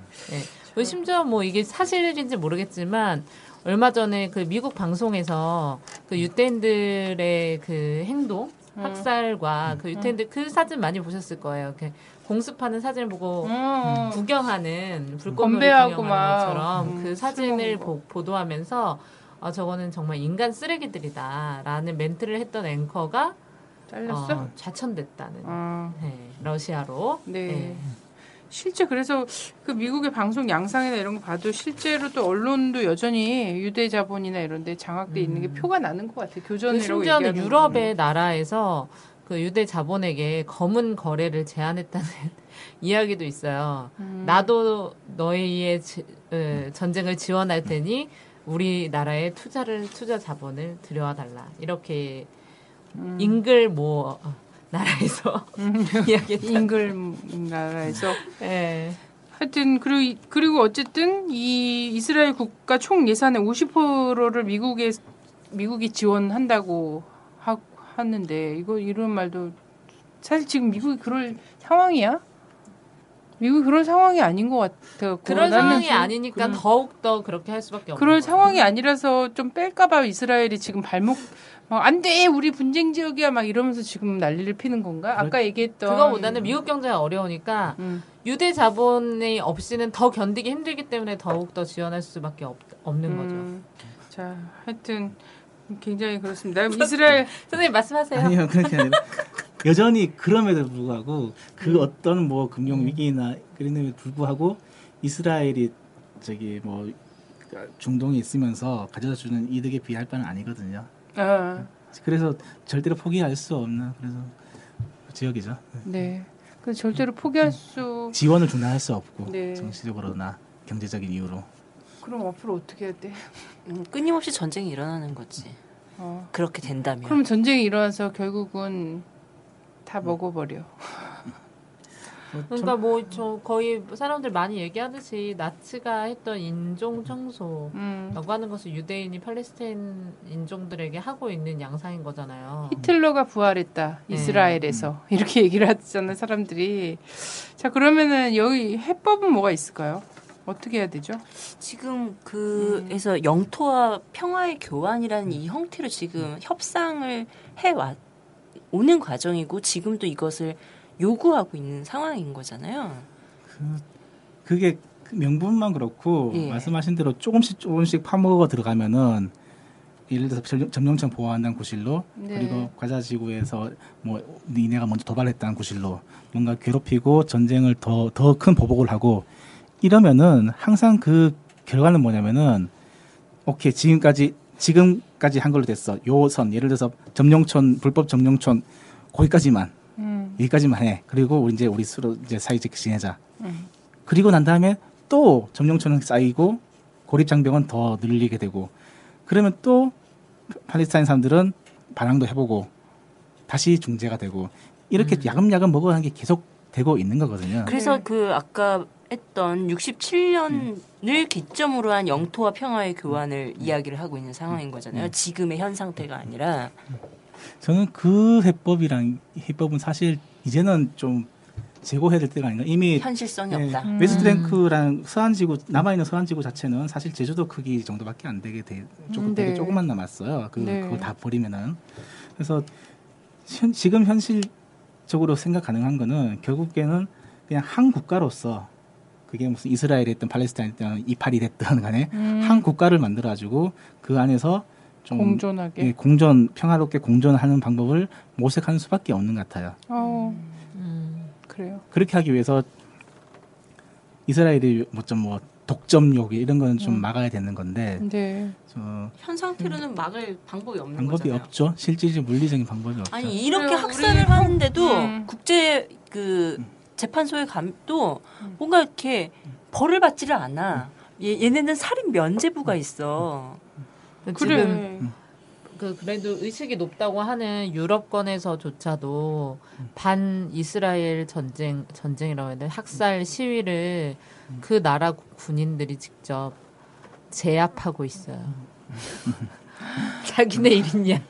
네. 심지어 뭐 이게 사실인지 모르겠지만 얼마 전에 그 미국 방송에서 그 유대인들의 그 행동 음. 학살과 그 유태인들 그 사진 많이 보셨을 거예요. 이렇게 공습하는 사진을 보고 어. 구경하는 불꽃놀이 건배하고 구경하는 막, 것처럼 음, 그술 사진을. 보, 보도하면서 어, 저거는 정말 인간 쓰레기들이다라는 멘트를 했던 앵커가 잘렸어? 어, 좌천됐다는 아, 네, 러시아로 네. 네. 실제 그래서 그 미국의 방송 양상이나 이런 거 봐도 실제로 또 언론도 여전히 유대 자본이나 이런 데 장악돼 있는 게 표가 나는 것 같아요. 그 교전이라고 심지어는 유럽의 나라에서 그 유대 자본에게 검은 거래를 제한했다는 이야기도 있어요. 음. 나도 너희의 지- 에, 전쟁을 지원할 테니 우리나라에 투자를 투자 자본을 들여와 달라 이렇게 음. 잉글 뭐 어, 나라에서 이야기했다. 잉글 나라에서 예. 하여튼 그리고 이- 그리고 어쨌든 이 이스라엘 국가 총 예산의 50%를 미국에 미국이 지원한다고 하, 하는데 이거 이런 말도 사실 지금 미국이 그럴 상황이야? 미국이 그럴 상황이 아닌 것 같아요. 그런 나는 상황이 그- 아니니까 그- 더욱 더 그렇게 할 수밖에 없는 그럴 거예요. 상황이 아니라서 좀 뺄까봐 이스라엘이 지금 발목 안돼 우리 분쟁 지역이야 막 이러면서 지금 난리를 피는 건가? 아까 얘기했던 그거보다는 미국 경제가 어려우니까 음. 유대 자본이 없이는 더 견디기 힘들기 때문에 더욱 더 지원할 수밖에 없, 없는 거죠. 음, 자, 하여튼 굉장히 그렇습니다. 이스라엘 선생님 말씀하세요. 아니요 그렇게 아니라 여전히 그럼에도 불구하고 그 음. 어떤 뭐 금융 위기나 그런 데에 불구하고 이스라엘이 저기 뭐 중동에 있으면서 가져다 주는 이득에 비할 바는 아니거든요. 아, 그래서 절대로 포기할 수 없는 그래서 지역이죠. 네. 그 절대로 포기할 수. 지원을 중단할 수 없고 네. 정치적으로나 경제적인 이유로. 그럼 앞으로 어떻게 해야 돼? 음, 끊임없이 전쟁이 일어나는 거지. 어. 그렇게 된다면. 그럼 전쟁이 일어나서 결국은 다 먹어버려. 그러니까 뭐 저 거의 사람들 많이 얘기하듯이 나치가 했던 인종 청소라고 음. 하는 것을 유대인이 팔레스타인 인종들에게 하고 있는 양상인 거잖아요. 히틀러가 부활했다 네. 이스라엘에서 이렇게 얘기를 하잖아요 사람들이. 자 그러면은 여기 해법은 뭐가 있을까요? 어떻게 해야 되죠? 지금 그에서 영토와 평화의 교환이라는 이 형태로 지금 협상을 해와 오는 과정이고 지금도 이것을 요구하고 있는 상황인 거잖아요. 그게 그 명분만 그렇고 예. 말씀하신 대로 조금씩 조금씩 파먹어 들어가면은 예를 들어서 점- 점령청 보호한다는 구실로 네. 그리고 과자 지구에서 뭐 니네가 먼저 도발했다는 구실로 뭔가 괴롭히고 전쟁을 더 더 큰 보복을 하고 이러면은 항상 그 결과는 뭐냐면은 오케이 지금까지 지금까지 한 걸로 됐어 요선 예를 들어서 점령촌 불법 점령촌 거기까지만 음. 여기까지만 해 그리고 우리 이제 우리 서로 이제 사이좋게 지내자 음. 그리고 난 다음에 또 점령촌은 쌓이고 고립 장벽은 더 늘리게 되고 그러면 또 팔레스타인 사람들은 반항도 해보고 다시 중재가 되고 이렇게 야금야금 먹어가는 게 계속 되고 있는 거거든요. 그래서 네. 그 아까 했던 67년을 기점으로 한 영토와 평화의 교환을 이야기를 하고 있는 상황인 거잖아요. 지금의 현 상태가 아니라 저는 그 해법이랑 해법은 사실 이제는 좀 재고해야 될 때가 아닌가. 이미 현실성이 네, 없다. 음. 웨스트뱅크랑 서안지구 남아 있는 서안지구 자체는 사실 제주도 크기 정도밖에 안 되게 돼 조금 음, 되게 네. 조금만 남았어요. 그 네. 그거 다 버리면은 그래서 현, 지금 현실적으로 생각 가능한 거는 결국에는 그냥 한 국가로서 그게 무슨 이스라엘이 됐든 팔레스타인이 됐든 이팔이 됐든 간에 음. 한 국가를 만들어 가지고 그 안에서 좀 공존하게. 예, 공존 평화롭게 공존하는 방법을 모색하는 수밖에 없는 것 같아요. 어, 음. 그래요. 그렇게 하기 위해서 이스라엘이 뭐좀뭐 독점 요구 이런 거는 좀 음. 막아야 되는 건데 네. 저현 상태로는 막을 방법이 없는 방법이 거잖아요. 없죠. 실질적 물리적인 방법이 없죠. 아니 이렇게 그래요, 학살을 하는데도 음. 국제 그 재판소에 감도 뭔가 이렇게 벌을 받지를 않아. 얘, 얘네는 살인 면제부가 있어. 그래. 지금 그 그래도 의식이 높다고 하는 유럽권에서조차도 반 이스라엘 전쟁 전쟁이라고 해야 돼 학살 시위를 그 나라 군인들이 직접 제압하고 있어요. 자기네 일이냐?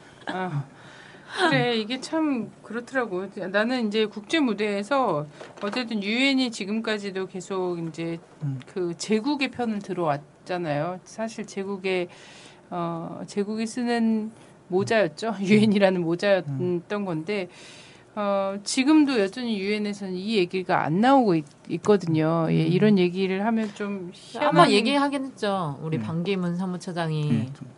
아, 그래 이게 참 그렇더라고. 나는 이제 국제 무대에서 어쨌든 유엔이 지금까지도 계속 이제 그 제국의 편을 들어왔잖아요. 사실 제국의 어 제국이 쓰는 모자였죠. 유엔이라는 모자였던 건데 어 지금도 여전히 유엔에서는 이 얘기가 안 나오고 있, 거든요 예, 이런 얘기를 하면 좀 희한한 한번 얘기하긴 했죠. 우리 음. 반기문 사무처장이 음, 좀-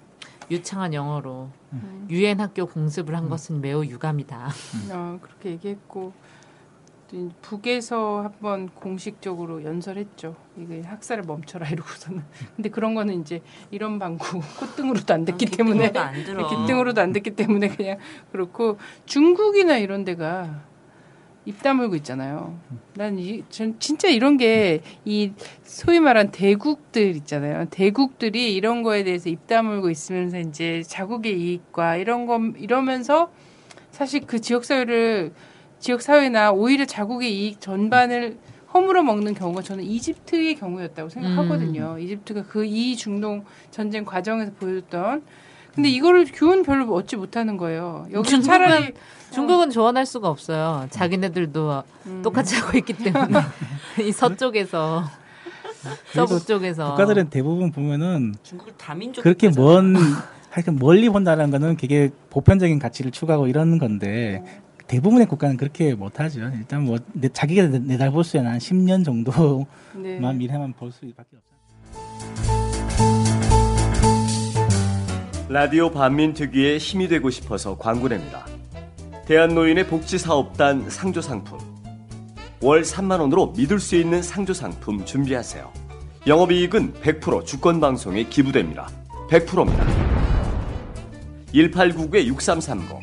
유창한 영어로 음. 유엔 학교 공습을 한 것은 매우 유감이다. 어, 그렇게 얘기했고 북에서 한번 공식적으로 연설했죠. 이게 학살을 멈춰라 이러고서는. 근데 그런 거는 이제 이런 방구 콧등으로도 안 듣기 때문에 귓등으로도 안 들어. 귓등으로도 안 듣기 때문에 그냥 그렇고 중국이나 이런 데가 입 다물고 있잖아요. 난 이, 전 진짜 이런 게 이 소위 말한 대국들 있잖아요. 대국들이 이런 거에 대해서 입 다물고 있으면서 이제 자국의 이익과 이런 거 이러면서 사실 그 지역 사회를 지역 사회나 오히려 자국의 이익 전반을 허물어 먹는 경우가 저는 이집트의 경우였다고 생각하거든요. 이집트가 그 이 중동 전쟁 과정에서 보여줬던 근데 이거를 교훈 별로 얻지 못하는 거예요. 여기 중국은 차라리 중국은 조언할 수가 없어요. 자기네들도 음. 똑같이 하고 있기 때문에 이 서쪽에서 서북 쪽에서 국가들은 대부분 보면은 중국 다민족 그렇게. 먼 하여튼 멀리 본다는 거는 그게 보편적인 가치를 추구하고 이러는 건데 대부분의 국가는 그렇게 못하죠. 일단 뭐 내- 자기가 내- 내다볼 수 있는 한 10년 정도만 네. 미래만 볼 수밖에 없죠. 라디오 반민특위의 힘이 되고 싶어서 광고냅니다. 대한노인의 복지사업단 상조 상품. 월 3만원으로 믿을 수 있는 상조 상품 준비하세요. 영업이익은 100% 주권방송에 기부됩니다. 100%입니다. 1899-6330,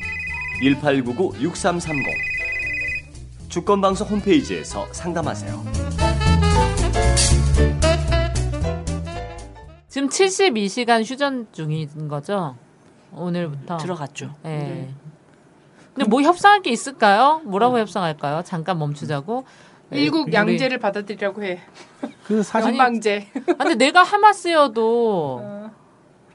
1899-6330. 주권방송 홈페이지에서 상담하세요. 지금 72시간 휴전 중인 거죠? 오늘부터 들어갔죠. 예. 네. 근데 뭐 협상할 게 있을까요? 뭐라고 협상할까요? 잠깐 멈추자고. 일국 우리- 양제를 받아들이라고 해. 그 사실 연방제. 아, 근데 내가 하마스여도 어.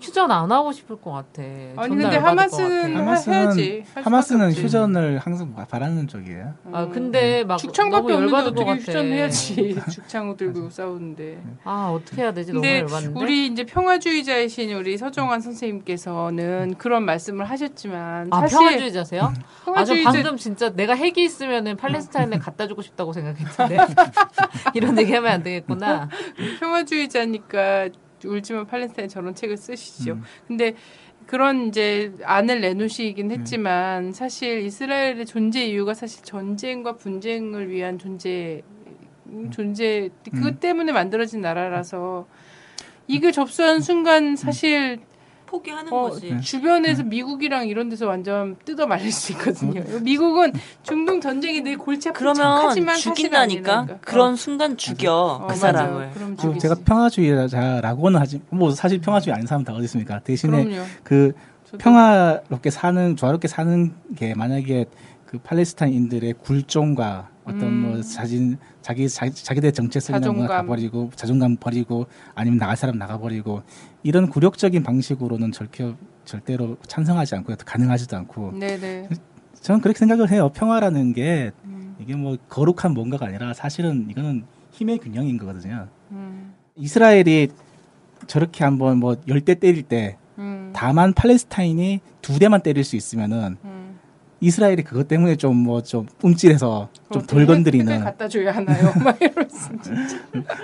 휴전 안 하고 싶을 것 같아. 아니 근데 하마스는 해야지. 할 하마스는. 휴전을 항상 바라는 쪽이에요. 아 근데 막 죽창밖에 없는데 열받을 것 어떻게 같아. 휴전해야지. 죽창 들고 싸우는데. 아 어떻게 해야 되지? 너무 근데 열받는데. 우리 이제 평화주의자이신 우리 서정환 선생님께서는 그런 말씀을 하셨지만 아 사실 평화주의자세요? 아저 평화주의자 방금 진짜 내가 핵이 있으면은 팔레스타인에 갖다 주고 싶다고 생각했는데 이런 얘기하면 안 되겠구나. 평화주의자니까 울지만 팔레스타인 저런 책을 쓰시죠. 음. 근데 그런 이제 안을 내놓으시긴 했지만 사실 이스라엘의 존재 이유가 사실 전쟁과 분쟁을 위한 존재 음, 존재 그것 음. 때문에 만들어진 나라라서 이걸 접수한 순간 사실 포기하는 어, 거지. 주변에서 미국이랑 이런 데서 완전 뜯어 말릴 수 있거든요. 미국은 중동 전쟁이 늘 골치 아픈 그러면 사실은 죽인다니까. 그런 어. 순간 죽여 어, 그 맞아요. 사람을. 그럼 그 죽이지. 제가 평화주의자라고는 하지 뭐 사실 평화주의 아닌 사람 다 어디 있습니까? 대신에 그럼요. 그 저도 평화롭게 사는 조화롭게 사는 게 만약에 그 팔레스타인인들의 굴종과 어떤 음. 뭐 자진 자기 자기 자기들 정체성이나 뭐 자존감. 다 버리고 자존감 버리고 아니면 나갈 사람 나가 버리고 이런 굴욕적인 방식으로는 절대 절대로 찬성하지 않고 가능하지도 않고 네네. 저는 그렇게 생각을 해요. 평화라는 게 음, 이게 뭐 거룩한 뭔가가 아니라 사실은 이거는 힘의 균형인 거거든요. 음, 이스라엘이 저렇게 한번 뭐 열 대 때릴 때 음, 다만 팔레스타인이 두 대만 때릴 수 있으면은 음. 이스라엘이 그것 때문에 좀 뭐 좀 움찔해서 좀 덜 건드리는 갖다 줘야 하나요? 막 이러면서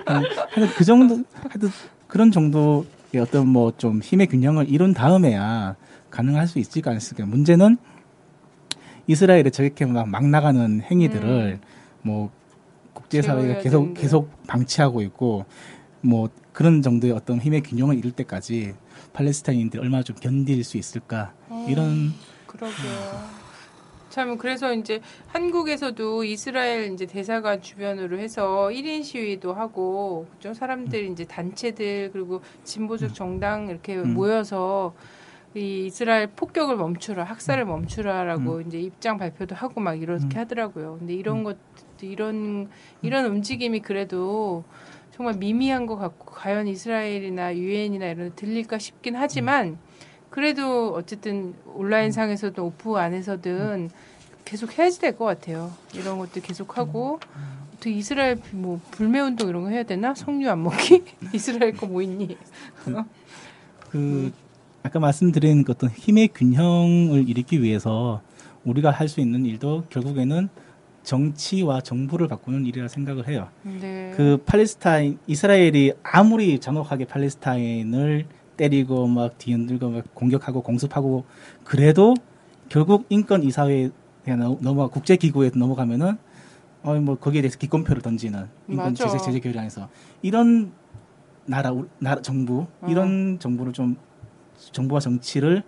하여튼 그 정도 하여튼 그런 정도의 어떤 뭐 좀 힘의 균형을 이룬 다음에야 가능할 수 있을까 않을까 문제는 이스라엘이 저렇게 막, 막 나가는 행위들을 뭐 국제사회가 계속 되는데. 계속 방치하고 있고 뭐 그런 정도의 어떤 힘의 균형을 이룰 때까지 팔레스타인인들이 얼마나 좀 견딜 수 있을까 어. 이런 그러게요. 참 그래서 이제 한국에서도 이스라엘 이제 대사관 주변으로 해서 1인 시위도 하고 그죠? 사람들이 이제 단체들 그리고 진보적 정당 이렇게 음. 모여서 이 이스라엘 폭격을 멈추라, 학살을 멈추라라고 이제 입장 발표도 하고 막 이렇게 음. 하더라고요. 근데 이런 것 이런 이런 움직임이 그래도 정말 미미한 것 같고 과연 이스라엘이나 유엔이나 이런 데 들릴까 싶긴 하지만 그래도 어쨌든 온라인 상에서도 오프 안에서든 계속 해야지 될 것 같아요. 이런 것도 계속 하고 어떻게 이스라엘 뭐 불매 운동 이런 거 해야 되나? 석류 안 먹기? 이스라엘 거 뭐 있니? 그 아까 말씀드린 그 어떤 힘의 균형을 일으키기 위해서 우리가 할 수 있는 일도 결국에는 정치와 정부를 바꾸는 일이라 생각을 해요. 네. 그 팔레스타인 이스라엘이 아무리 잔혹하게 팔레스타인을 때리고 막 뒤흔들고 막 공격하고 공습하고 그래도 결국 인권 이사회에 넘어 국제 기구에 넘어가면은 어뭐 거기에 대해서 기권표를 던지는 인권 맞아. 제재 제재 결의 안에서 이런 나라 우- 나라 정부 어. 이런 정부를 좀 정부와 정치를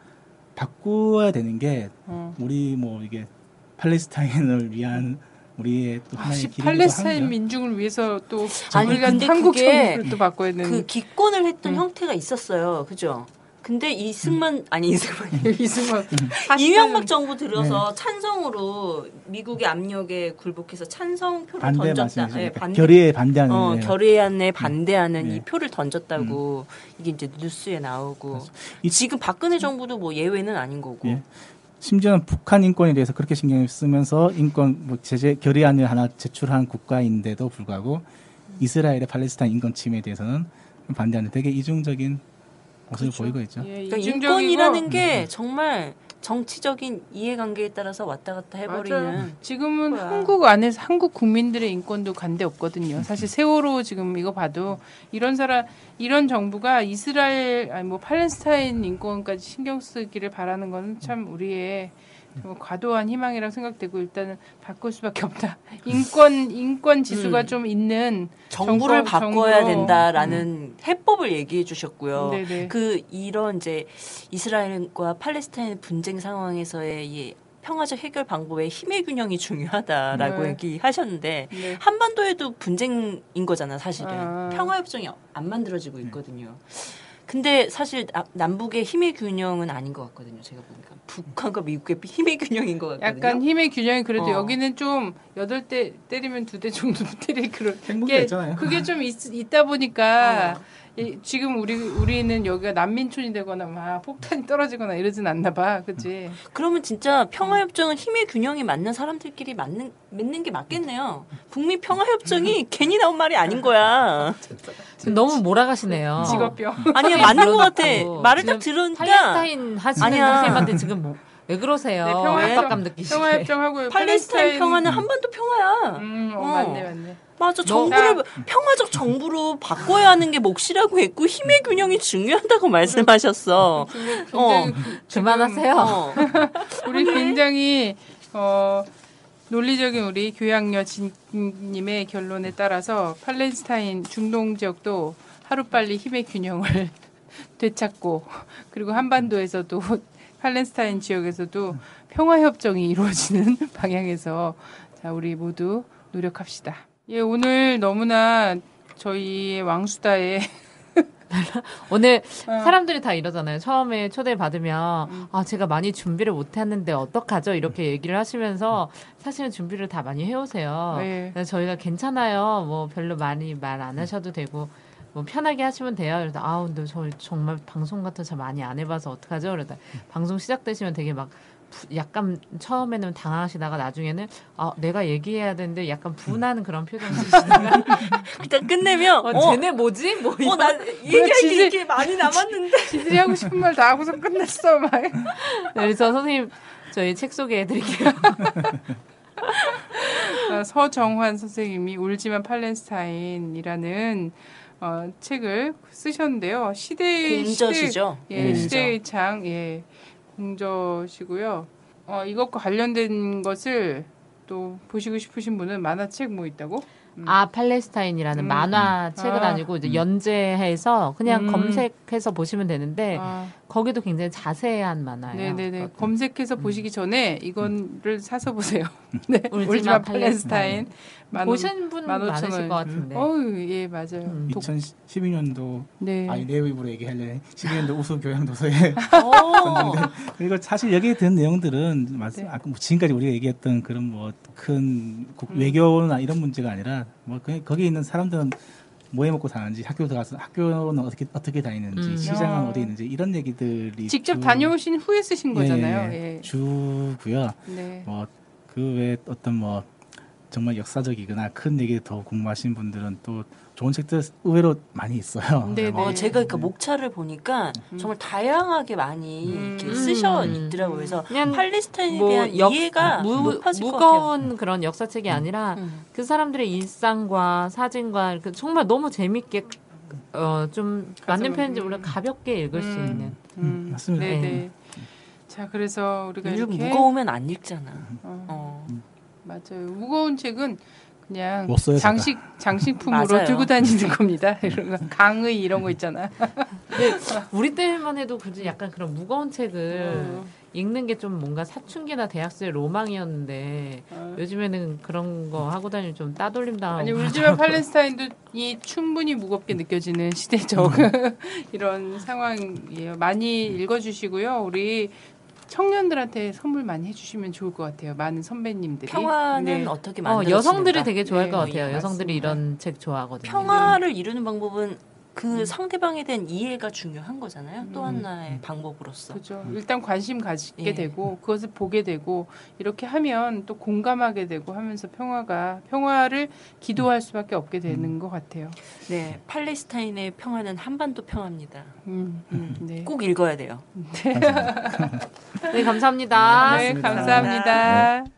바꾸어야 되는 게 어. 우리 뭐 이게 팔레스타인을 위한 우리의 또 하나의 길이기도 팔레스타인. 민중을 위해서 또 아니, 근데 한국 정부를 또 바꿔야 되는 그 기권을 했던 음. 형태가 있었어요. 그죠? 근데 이승만 아니 이승만 이승만 이명박 정부 네. 들어서 찬성으로 미국의 압력에 굴복해서 찬성표를 반대 던졌다. 말씀이시죠. 예, 반대. 결의에 반대하는 어, 네. 결의안에 반대하는 네. 이 표를 던졌다고 이게 이제 뉴스에 나오고. 이- 지금 박근혜 정부도 뭐 예외는 아닌 거고. 예. 심지어는 북한 인권에 대해서 그렇게 신경을 쓰면서 인권 뭐 제재 결의안을 하나 제출한 국가인데도 불구하고 이스라엘의 팔레스타인 인권 침해에 대해서는 반대하는 되게 이중적인 모습을 그렇죠. 보이고 있죠. 예, 그러니까 이중적이고 인권이라는 게 정말 정치적인 이해관계에 따라서 왔다 갔다 해버리는. 맞아요. 지금은 거야. 한국 안에서 한국 국민들의 인권도 간데 없거든요. 사실 세월호 지금 이거 봐도 이런 사람 이런 정부가 이스라엘 아니 뭐 팔레스타인 인권까지 신경 쓰기를 바라는 거는 참 우리의 과도한 희망이라고 생각되고 일단은 바꿀 수밖에 없다. 인권 인권 지수가 음. 좀 있는 정부를 정부- 바꿔야 정부로. 된다라는 해법을 얘기해 주셨고요. 네네. 그 이런 이제 이스라엘과 팔레스타인 분쟁 상황에서의 이 평화적 해결 방법에 힘의 균형이 중요하다라고 네. 얘기하셨는데 네. 한반도에도 분쟁인 거잖아 사실은 아. 평화협정이 안 만들어지고 있거든요. 근데 사실 나- 남북의 힘의 균형은 아닌 것 같거든요. 제가 보니까 북한과 미국의 힘의 균형인 것 같거든요. 약간 힘의 균형이 그래도 어. 여기는 좀 여덟 대 때리면 두 대 정도 때릴 그런 게 있잖아요. 그게 좀 있, 다 보니까 어. 이- 지금 우리 우리는 여기가 난민촌이 되거나 막 폭탄이 떨어지거나 이러진 않나 봐, 그렇지? 그러면 진짜 평화협정은 힘의 균형이 맞는 사람들끼리 맞는, 맺는 게 맞겠네요. 북미 평화협정이 괜히 나온 말이 아닌 거야. 지금 너무 몰아가시네요. 직업병. 아니야, 맞는 것 같아. 말을 딱 들으니까. 팔레스타인 하시는 아니야. 선생님한테 지금 뭐, 왜 그러세요? 네, 압박감 느끼시게. 평화협정 하고 팔레스타인 평화는 한반도 평화야. 음, 어, 어. 맞네, 맞네. 맞아, 정부를, 평화적 정부로 바꿔야 하는 게 몫이라고 했고, 힘의 균형이 중요하다고 말씀하셨어. 굉장히 어. 그- 그만하세요. 어. 우리 굉장히 어 논리적인 우리 교양여 진님의 결론에 따라서 팔레스타인 중동 지역도 하루빨리 힘의 균형을 되찾고 그리고 한반도에서도 팔레스타인 지역에서도 평화 협정이 이루어지는 방향에서 자 우리 모두 노력합시다. 예 오늘 너무나 저희의 왕수다에 오늘 어. 사람들이 다 이러잖아요. 처음에 초대 받으면 아 제가 많이 준비를 못 했는데 어떡하죠? 이렇게 얘기를 하시면서 사실은 준비를 다 많이 해오세요. 네. 저희가 괜찮아요. 뭐 별로 많이 말 안 하셔도 되고 뭐 편하게 하시면 돼요. 그래서 아우 근데 저 정말 방송 같은 거잘 많이 안 해봐서 어떡하죠? 그러다 방송 시작되시면 되게 막 부- 약간 처음에는 당황하시다가 나중에는 아 내가 얘기해야 되는데 약간 분하는 그런 표정 지시다가 일단 끝내면, 어, 어, 쟤네 뭐지? 뭐 어, 나 얘기할 지지- 게 이렇게 많이 남았는데. 지들이 하고 싶은 말다 하고서 끝냈어 막. 네, 그래서 선생님 저희 책 소개해드릴게요. 어, 서정환 선생님이 울지만 팔레스타인이라는 어, 책을 쓰셨는데요. 시대의 공저시죠? 시대, 예, 공저. 시대의 창, 예, 공저시고요. 어, 이것과 관련된 것을 또 보시고 싶으신 분은 만화책 뭐 있다고? 아 팔레스타인이라는 음. 만화 책은 아. 아니고 이제 연재해서 그냥 음. 검색해서 보시면 되는데 아, 거기도 굉장히 자세한 만화예요. 네네네. 검색해서 보시기 전에 이거를 사서 보세요. 네. 울지마 울지마 팔레스타인. 만. 보신 분만 오천 많으실 원. 것 같은데. 어우, 예, 맞아요. 음. 독- 2012년도 네. 아니 내 입으로 얘기하려니 12년도 우수 교양 도서에 오. 그리고 사실 여기에 든 내용들은 말씀 네. 아까 뭐 지금까지 우리가 얘기했던 그런 뭐큰 음. 외교나 이런 문제가 아니라 뭐 그, 거기 있는 사람들은 뭐 해 먹고 사는지 학교 들어가서 학교는 어떻게 어떻게 다니는지 음. 시장은 아. 어디 있는지 이런 얘기들이 직접 주- 다녀오신 후에 쓰신 거잖아요. 예, 예. 주고요. 네. 뭐그 외에 어떤 뭐 정말 역사적이거나 큰 얘기 더 궁금하신 분들은 또 좋은 책들 의외로 많이 있어요. 네, 뭐 어, 네. 제가 그 목차를 보니까 정말 다양하게 많이 음. 쓰셔 음. 있더라고요. 그래서 팔레스타인에 뭐 대한 역- 이해가 무, 높아질 것 같아요. 무거운 그런 역사책이 아니라 음. 그 사람들의 일상과 사진과 그 정말 너무 재밌게 어 좀 맞는 가슴을- 표현인지 음. 몰라 가볍게 읽을 수 음. 있는 음, 맞습니다. 네, 네. 네. 자, 그래서 우리가 이렇게 무거우면 안 읽잖아. 어, 어. 맞아요. 무거운 책은 그냥 못 써요, 장식 장식품으로 맞아요. 들고 다니는 겁니다. 이런 강의 이런 거 있잖아. 우리 때만 해도 그지 약간 그런 무거운 책을 어, 읽는 게 좀 뭔가 사춘기나 대학생 로망이었는데 어. 요즘에는 그런 거 하고 다니면 좀 따돌림 당하고 아니 울지마 팔레스타인도 이 충분히 무겁게 느껴지는 시대적 이런 상황이에요. 많이 읽어주시고요. 우리 청년들한테 선물 많이 해주시면 좋을 것 같아요. 많은 선배님들이 평화는 네. 어떻게 어, 만들어지는가? 여성들이 되게 좋아할 네, 것 같아요. 맞습니다. 여성들이 이런 책 좋아하거든요. 평화를 이루는 방법은 그 상대방에 대한 이해가 중요한 거잖아요. 또 음. 하나의 방법으로서. 그죠. 일단 관심 가지게 예. 되고 그것을 보게 되고 이렇게 하면 또 공감하게 되고 하면서 평화가 평화를 기도할 수밖에 없게 되는 것 같아요. 네, 팔레스타인의 평화는 한반도 평화입니다. 음, 음, 네. 꼭 읽어야 돼요. 네, 감사합니다. 네, 고맙습니다. 감사합니다. 조선